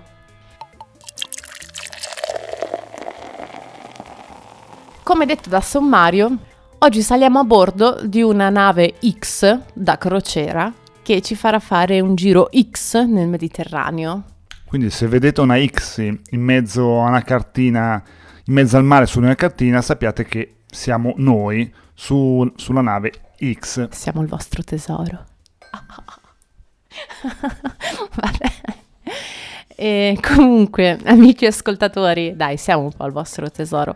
Come detto da sommario, oggi saliamo a bordo di una nave X da crociera che ci farà fare un giro X nel Mediterraneo. Quindi se vedete una X in mezzo a una cartina, in mezzo al mare su una cartina, sappiate che siamo noi su- sulla nave X. Siamo il vostro tesoro. Vabbè. E comunque, amici ascoltatori, dai, siamo un po' il vostro tesoro.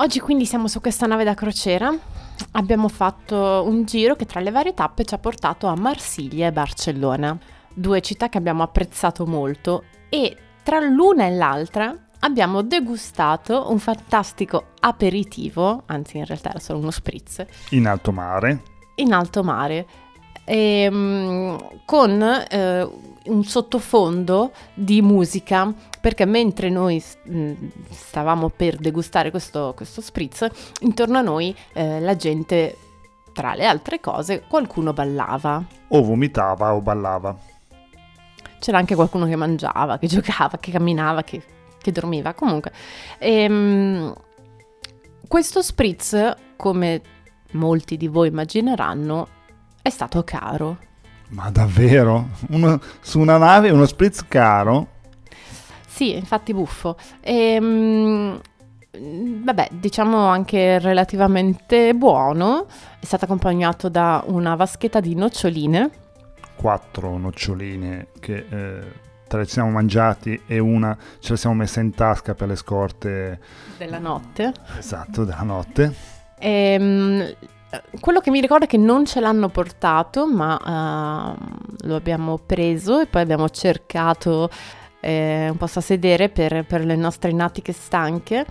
Oggi quindi siamo su questa nave da crociera. Abbiamo fatto un giro che tra le varie tappe ci ha portato a Marsiglia e Barcellona, due città che abbiamo apprezzato molto e tra l'una e l'altra abbiamo degustato un fantastico aperitivo, anzi in realtà era solo uno spritz, In alto mare. in alto mare ehm, con eh, un sottofondo di musica perché mentre noi mh, stavamo per degustare questo, questo spritz intorno a noi eh, la gente tra le altre cose qualcuno ballava O vomitava o ballava. c'era anche qualcuno che mangiava, che giocava, che camminava, che, che dormiva. Comunque, ehm, questo spritz, come molti di voi immagineranno, è stato caro. Ma davvero? Uno, su una nave uno spritz caro? Sì, infatti buffo. Ehm, vabbè, diciamo anche relativamente buono. È stato accompagnato da una vaschetta di noccioline. Quattro noccioline che eh, tre ci siamo mangiati e una ce la siamo messa in tasca per le scorte della notte. Esatto, della notte. Ehm, quello che mi ricordo è che non ce l'hanno portato, ma uh, lo abbiamo preso e poi abbiamo cercato eh, un posto a sedere per, per le nostre natiche stanche.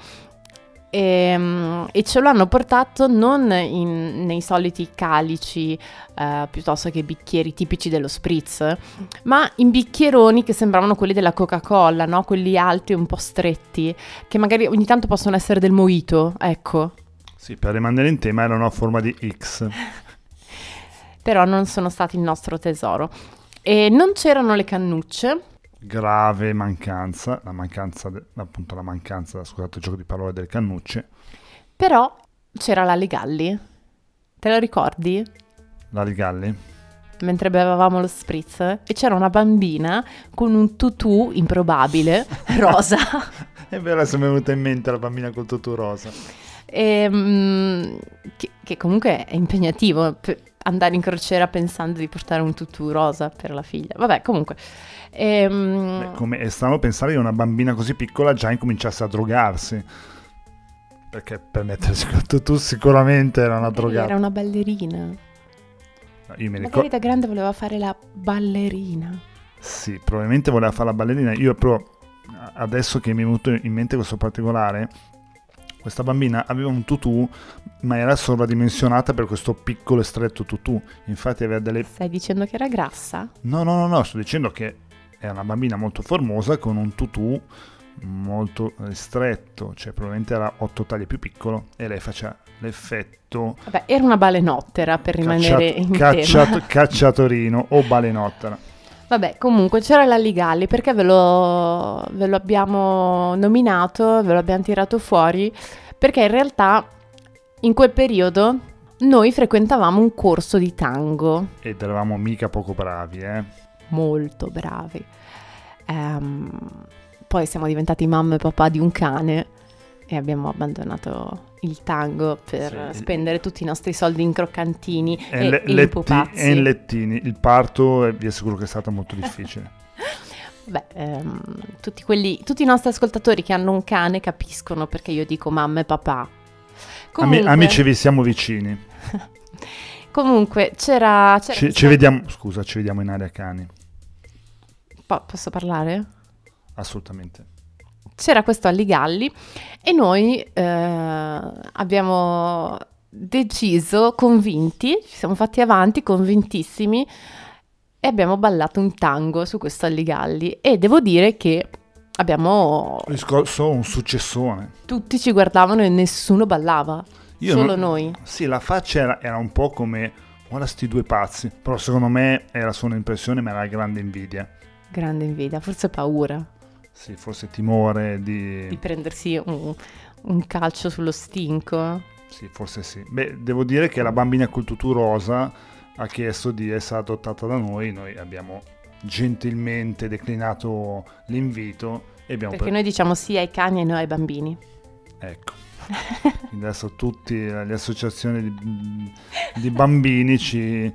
E, um, e, ce l'hanno portato non in, nei soliti calici uh, piuttosto che bicchieri tipici dello spritz, ma in bicchieroni che sembravano quelli della Coca-Cola, no? quelli alti un po' stretti, che magari ogni tanto possono essere del mojito, ecco. Sì, per rimanere in tema erano a forma di X. Però non sono stati il nostro tesoro. E non c'erano le cannucce grave mancanza, la mancanza, de, appunto la mancanza, scusate il gioco di parole, delle cannucce. Però c'era la Legalli, te lo ricordi? La Legalli? Mentre bevavamo lo spritz e c'era una bambina con un tutù improbabile, rosa. È vero, se mi è venuta in mente la bambina col tutù rosa. E, um, che, che, comunque è impegnativo andare in crociera pensando di portare un tutù rosa per la figlia. Vabbè, comunque. Ehm... Beh, come è strano pensare che una bambina così piccola già incominciasse a drogarsi. Perché per mettersi con tutù sicuramente era una drogata. Era una ballerina. No, io mi Magari da grande voleva fare la ballerina. Sì, probabilmente voleva fare la ballerina. Io però adesso che mi è venuto in mente questo particolare, questa bambina aveva un tutù, ma era sovradimensionata per questo piccolo e stretto tutù. Infatti aveva delle... Stai dicendo che era grassa? No, no, no, no, sto dicendo che è una bambina molto formosa con un tutù molto stretto, cioè probabilmente era otto taglie più piccolo e lei faceva l'effetto... Vabbè, era una balenottera per rimanere cacciato, in cacciato. Cacciatorino o balenottera. Vabbè, comunque c'era la Ligalli perché ve lo, ve lo abbiamo nominato, ve lo abbiamo tirato fuori, perché in realtà in quel periodo noi frequentavamo un corso di tango. Ed eravamo mica poco bravi, eh? molto bravi. Um, poi siamo diventati mamma e papà di un cane e abbiamo abbandonato il tango per sì. spendere tutti i nostri soldi in croccantini e, e, le, e letti, e in lettini. Il parto eh, vi assicuro che è stato molto difficile. Beh, ehm, tutti, quelli, tutti, i nostri ascoltatori che hanno un cane capiscono perché io dico mamma e papà. Comunque... Ami, amici, vi siamo vicini. Comunque, c'era... c'era ci, ci, vediamo, scusa, ci vediamo in area cani. Po- posso parlare? Assolutamente. C'era questo Alligalli e noi eh, abbiamo deciso, convinti, ci siamo fatti avanti, convintissimi, e abbiamo ballato un tango su questo Alligalli. E devo dire che abbiamo... Riscosso un successone. Tutti ci guardavano e nessuno ballava. Io solo non... noi. Sì, la faccia era, era un po' come guarda sti due pazzi, però secondo me era solo un'impressione, ma era grande invidia. Grande invidia, forse paura. Sì, forse timore di... Di prendersi un, un calcio sullo stinco. Sì, forse sì. Beh, devo dire che la bambina col tutù rosa ha chiesto di essere adottata da noi, noi abbiamo gentilmente declinato l'invito e abbiamo... Perché pre- noi diciamo sì ai cani e no ai bambini. Ecco. Adesso tutte le associazioni di, di bambini ci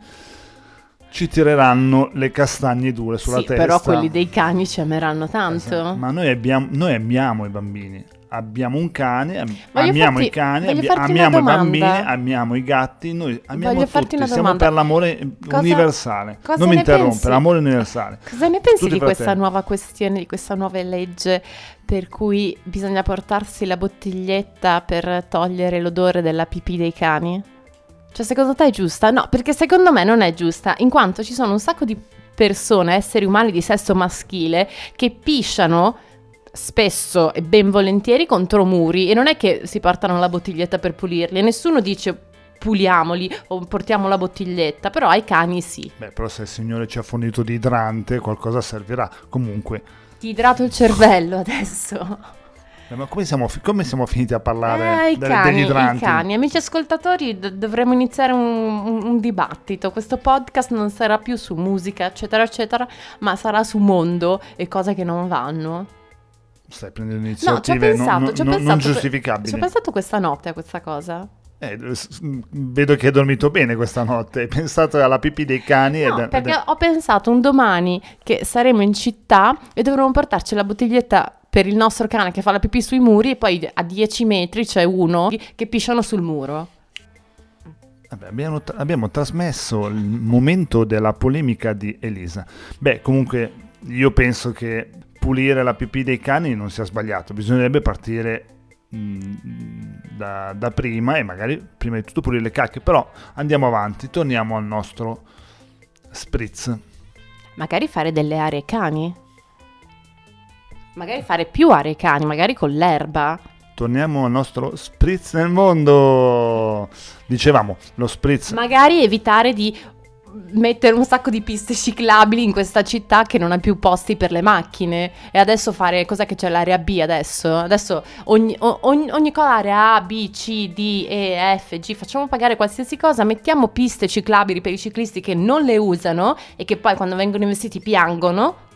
ci tireranno le castagne dure sulla sì, testa. Però quelli dei cani ci ameranno tanto. Esatto. Ma noi abbiamo, noi amiamo i bambini. Abbiamo un cane, am- amiamo farti, i cani, abbi- amiamo i bambini, amiamo i gatti, noi amiamo voglio tutti, siamo per l'amore cosa, universale. Cosa non mi interrompere, l'amore universale. Cosa ne pensi tutti di questa nuova questione, di questa nuova legge per cui bisogna portarsi la bottiglietta per togliere l'odore della pipì dei cani? Cioè, secondo te è giusta? No, perché secondo me non è giusta, in quanto ci sono un sacco di persone, esseri umani di sesso maschile, che pisciano spesso e ben volentieri contro muri e non è che si portano la bottiglietta per pulirli e nessuno dice puliamoli o portiamo la bottiglietta, però ai cani sì. Beh, però se il Signore ci ha fornito di idrante qualcosa servirà. Comunque... Ti idrato il cervello adesso. Eh, Ma come siamo, come siamo finiti a parlare Eh, delle- cani, degli i idranti? cani, amici ascoltatori, d- dovremmo iniziare un, un- un dibattito. Questo podcast non sarà più su musica, eccetera, eccetera, ma sarà su mondo e cose che non vanno. Stai prendendo No, iniziative non- pensato, non, ci ho non- pensato non giustificabili. Ci ho pensato questa notte a questa cosa. Eh, vedo che hai dormito bene questa notte. Hai pensato alla pipì dei cani. No, ed- ed- perché ho pensato un domani che saremo in città e dovremo portarci la bottiglietta per il nostro cane che fa la pipì sui muri e poi a 10 metri c'è uno che pisciano sul muro. Vabbè, abbiamo, tra- abbiamo trasmesso il momento della polemica di Elisa. Beh, comunque, io penso che pulire la pipì dei cani non sia sbagliato. Bisognerebbe partire mh, da, da prima e magari prima di tutto pulire le cacche. Però andiamo avanti, torniamo al nostro spritz. Magari fare delle aree cani. Magari fare più aree cani, magari con l'erba. Torniamo al nostro spritz nel mondo. Dicevamo, lo spritz Magari evitare di mettere un sacco di piste ciclabili in questa città che non ha più posti per le macchine e adesso fare cos'è che c'è l'area B adesso adesso ogni, ogni, ogni cosa area A B C D E F G facciamo pagare qualsiasi cosa mettiamo piste ciclabili per i ciclisti che non le usano e che poi quando vengono investiti piangono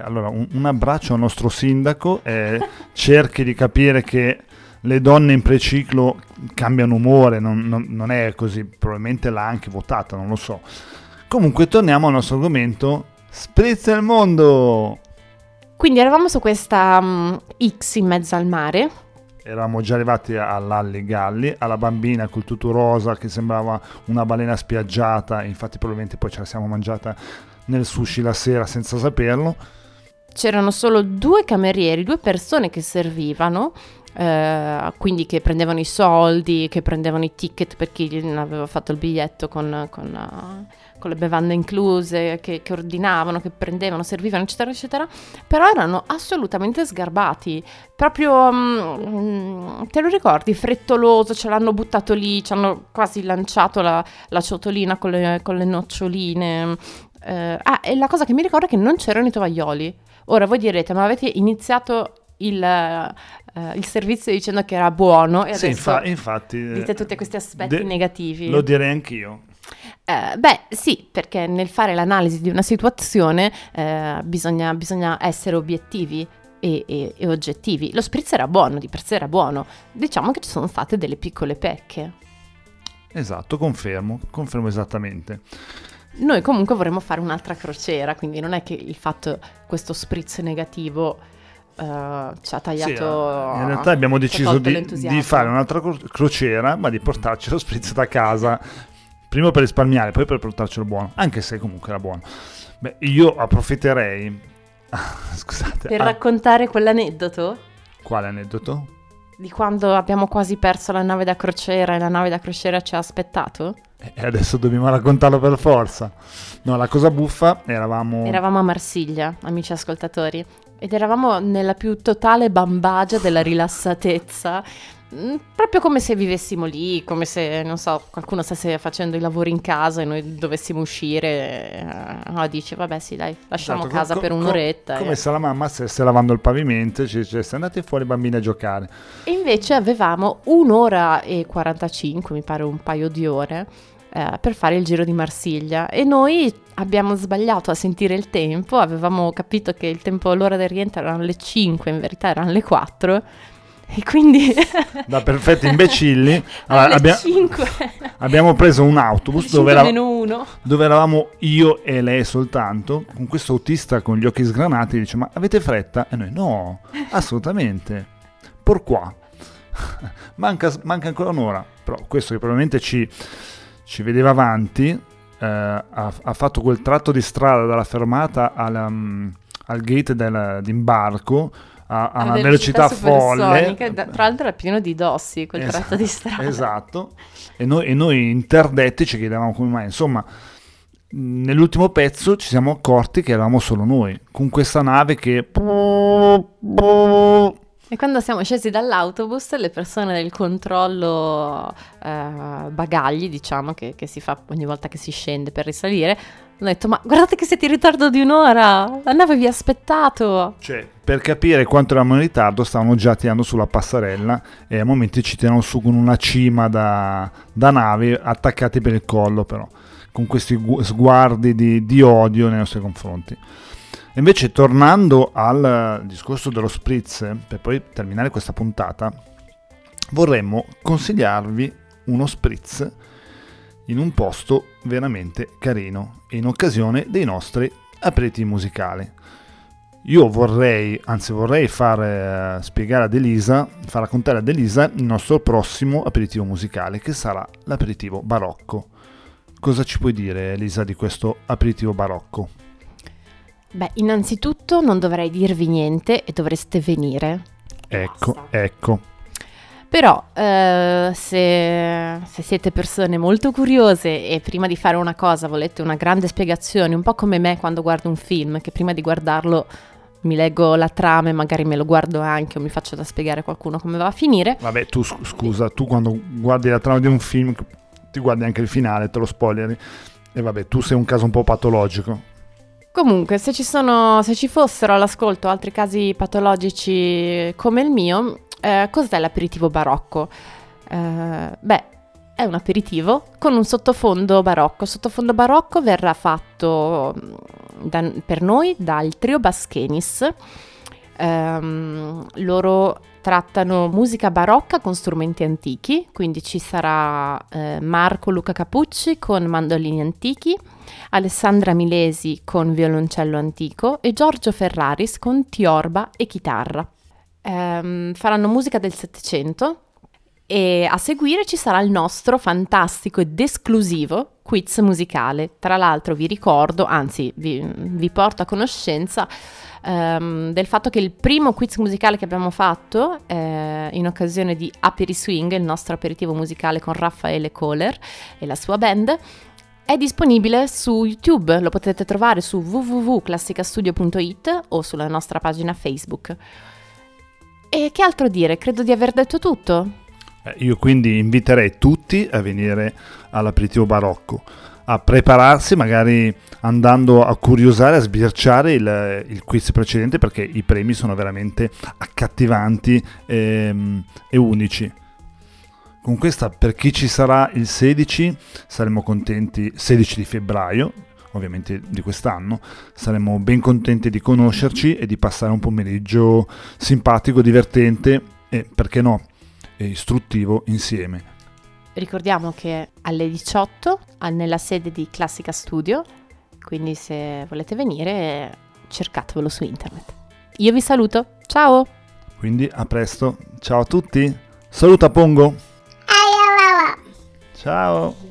Allora, un, un abbraccio al nostro sindaco e cerchi di capire che le donne in preciclo cambiano umore, non, non- non è così, probabilmente l'ha anche votata, non lo so. Comunque torniamo al nostro argomento, sprizza il mondo! quindi eravamo su questa mm, X in mezzo al mare Eravamo già arrivati all'Alli Galli, alla bambina col tutto rosa che sembrava una balena spiaggiata, infatti probabilmente poi ce la siamo mangiata nel sushi la sera senza saperlo. C'erano solo due camerieri, due persone che servivano, eh, quindi che prendevano i soldi, che prendevano i ticket per chi non aveva fatto il biglietto con, con, eh, con le bevande incluse, che, che ordinavano, che prendevano, servivano, eccetera, eccetera. Però erano assolutamente sgarbati, proprio, mm, te lo ricordi, frettoloso, ce l'hanno buttato lì, ci hanno quasi lanciato la, la ciotolina con le, con le noccioline. Eh, ah, e la cosa che mi ricordo è che non c'erano i tovaglioli. Ora voi direte, ma avete iniziato il, eh, il servizio dicendo che era buono e Sì, adesso infa- infatti... eh, dite tutti questi aspetti de- negativi. Lo direi anch'io. Eh, beh, sì, perché nel fare l'analisi di una situazione eh, bisogna, bisogna essere obiettivi e, e- e oggettivi. Lo spritz era buono, di per sé era buono. Diciamo che ci sono state delle piccole pecche. Esatto, confermo, confermo esattamente. Noi comunque vorremmo fare un'altra crociera, quindi non è che il fatto questo spritz negativo eh, ci ha tagliato. Sì, eh, in realtà abbiamo deciso di, di fare un'altra cro- crociera, ma di portarci lo spritz da casa, prima per risparmiare, poi per portarcelo buono, anche se comunque era buono. Beh, io approfitterei... Scusate, Per ah, raccontare quell'aneddoto quale aneddoto? Di quando abbiamo quasi perso la nave da crociera e la nave da crociera ci ha aspettato. E adesso dobbiamo raccontarlo per forza. No, la cosa buffa, eravamo... Eravamo a Marsiglia, amici ascoltatori, ed eravamo nella più totale bambagia della rilassatezza, proprio come se vivessimo lì, come se, non so, qualcuno stesse facendo i lavori in casa e noi dovessimo uscire. eh, No, dice, vabbè sì, dai, lasciamo Esatto, casa co- per co- un'oretta. Come e- se la mamma stesse lavando il pavimento e ci dicesse andate fuori bambini a giocare. E invece avevamo un'ora e 45, mi pare un paio di ore, eh, per fare il giro di Marsiglia. E noi abbiamo sbagliato a sentire il tempo, avevamo capito che il tempo, l'ora del rientro erano le 5, in verità erano le 4. E quindi Da perfetti imbecilli allora, abbia- 5, abbiamo preso un autobus dove, 5 era- meno 1. dove eravamo io e lei soltanto, con questo autista con gli occhi sgranati, dice ma avete fretta? E noi no, assolutamente. Por qua. manca, manca ancora un'ora, però questo che probabilmente ci, ci vedeva avanti, eh, ha, ha fatto quel tratto di strada dalla fermata alla, mm, al gate del- d'imbarco a, a una velocità, folle. supersonica, da- Tra l'altro era pieno di dossi quel Esatto, tratto di strada. Esatto. E noi, e noi interdetti ci chiedevamo come mai. Insomma, nell'ultimo pezzo ci siamo accorti che eravamo solo noi, con questa nave che E quando siamo scesi dall'autobus, le persone del controllo eh, bagagli, diciamo, che, che, si fa ogni volta che si scende per risalire, hanno detto, ma guardate che siete in ritardo di un'ora, la nave vi ha aspettato. Cioè, per capire quanto eravamo in ritardo, stavano già tirando sulla passerella e a momenti ci tirano su con una cima da, da nave attaccati per il collo, però, con questi sguardi di, di odio nei nostri confronti. Invece tornando al discorso dello spritz, per poi terminare questa puntata, vorremmo consigliarvi uno spritz in un posto veramente carino, in occasione dei nostri aperitivi musicali. Io vorrei, anzi vorrei far uh, spiegare ad Elisa, far raccontare ad Elisa il nostro prossimo aperitivo musicale, che sarà l'aperitivo barocco. Cosa ci puoi dire Elisa di questo aperitivo barocco? Beh, innanzitutto non dovrei dirvi niente e dovreste venire. Ecco, Basta. ecco. Però eh, se, se, siete persone molto curiose e prima di fare una cosa volete una grande spiegazione, un po' come me quando guardo un film, che prima di guardarlo mi leggo la trama e magari me lo guardo anche o mi faccio da spiegare a qualcuno come va a finire. Vabbè, tu scusa, tu quando guardi la trama di un film ti guardi anche il finale, te lo spoileri. E vabbè, tu sei un caso un po' patologico. Comunque, se ci, sono, se ci fossero all'ascolto altri casi patologici come il mio, eh, cos'è l'aperitivo barocco? Eh, beh, è un aperitivo con un sottofondo barocco. Il sottofondo barocco verrà fatto mm, da, per noi dal trio Baschenis. Um, loro trattano musica barocca con strumenti antichi, quindi ci sarà eh, Marco Luca Capucci con mandolini antichi, Alessandra Milesi con violoncello antico e Giorgio Ferraris con tiorba e chitarra. Um, faranno musica del Settecento e a seguire ci sarà il nostro fantastico ed esclusivo quiz musicale. Tra l'altro vi ricordo, anzi vi, vi porto a conoscenza um, del fatto che il primo quiz musicale che abbiamo fatto eh, in occasione di Aperi Swing, il nostro aperitivo musicale con Raffaele Kohler e la sua band, è disponibile su YouTube, lo potete trovare su www.classicastudio.it o sulla nostra pagina Facebook. E che altro dire? Credo di aver detto tutto. Eh, io quindi inviterei tutti a venire all'aperitivo barocco, a prepararsi magari andando a curiosare, a sbirciare il, il quiz precedente perché i premi sono veramente accattivanti e, ehm, e unici. Con questa, per chi ci sarà il 16, saremo contenti, 16 di febbraio, ovviamente di quest'anno, saremo ben contenti di conoscerci e di passare un pomeriggio simpatico, divertente e, perché no, istruttivo insieme. Ricordiamo che alle 18 nella sede di Classica Studio, quindi se volete venire cercatevelo su internet. Io vi saluto, ciao! Quindi a presto, ciao a tutti, saluta Pongo! Ciao!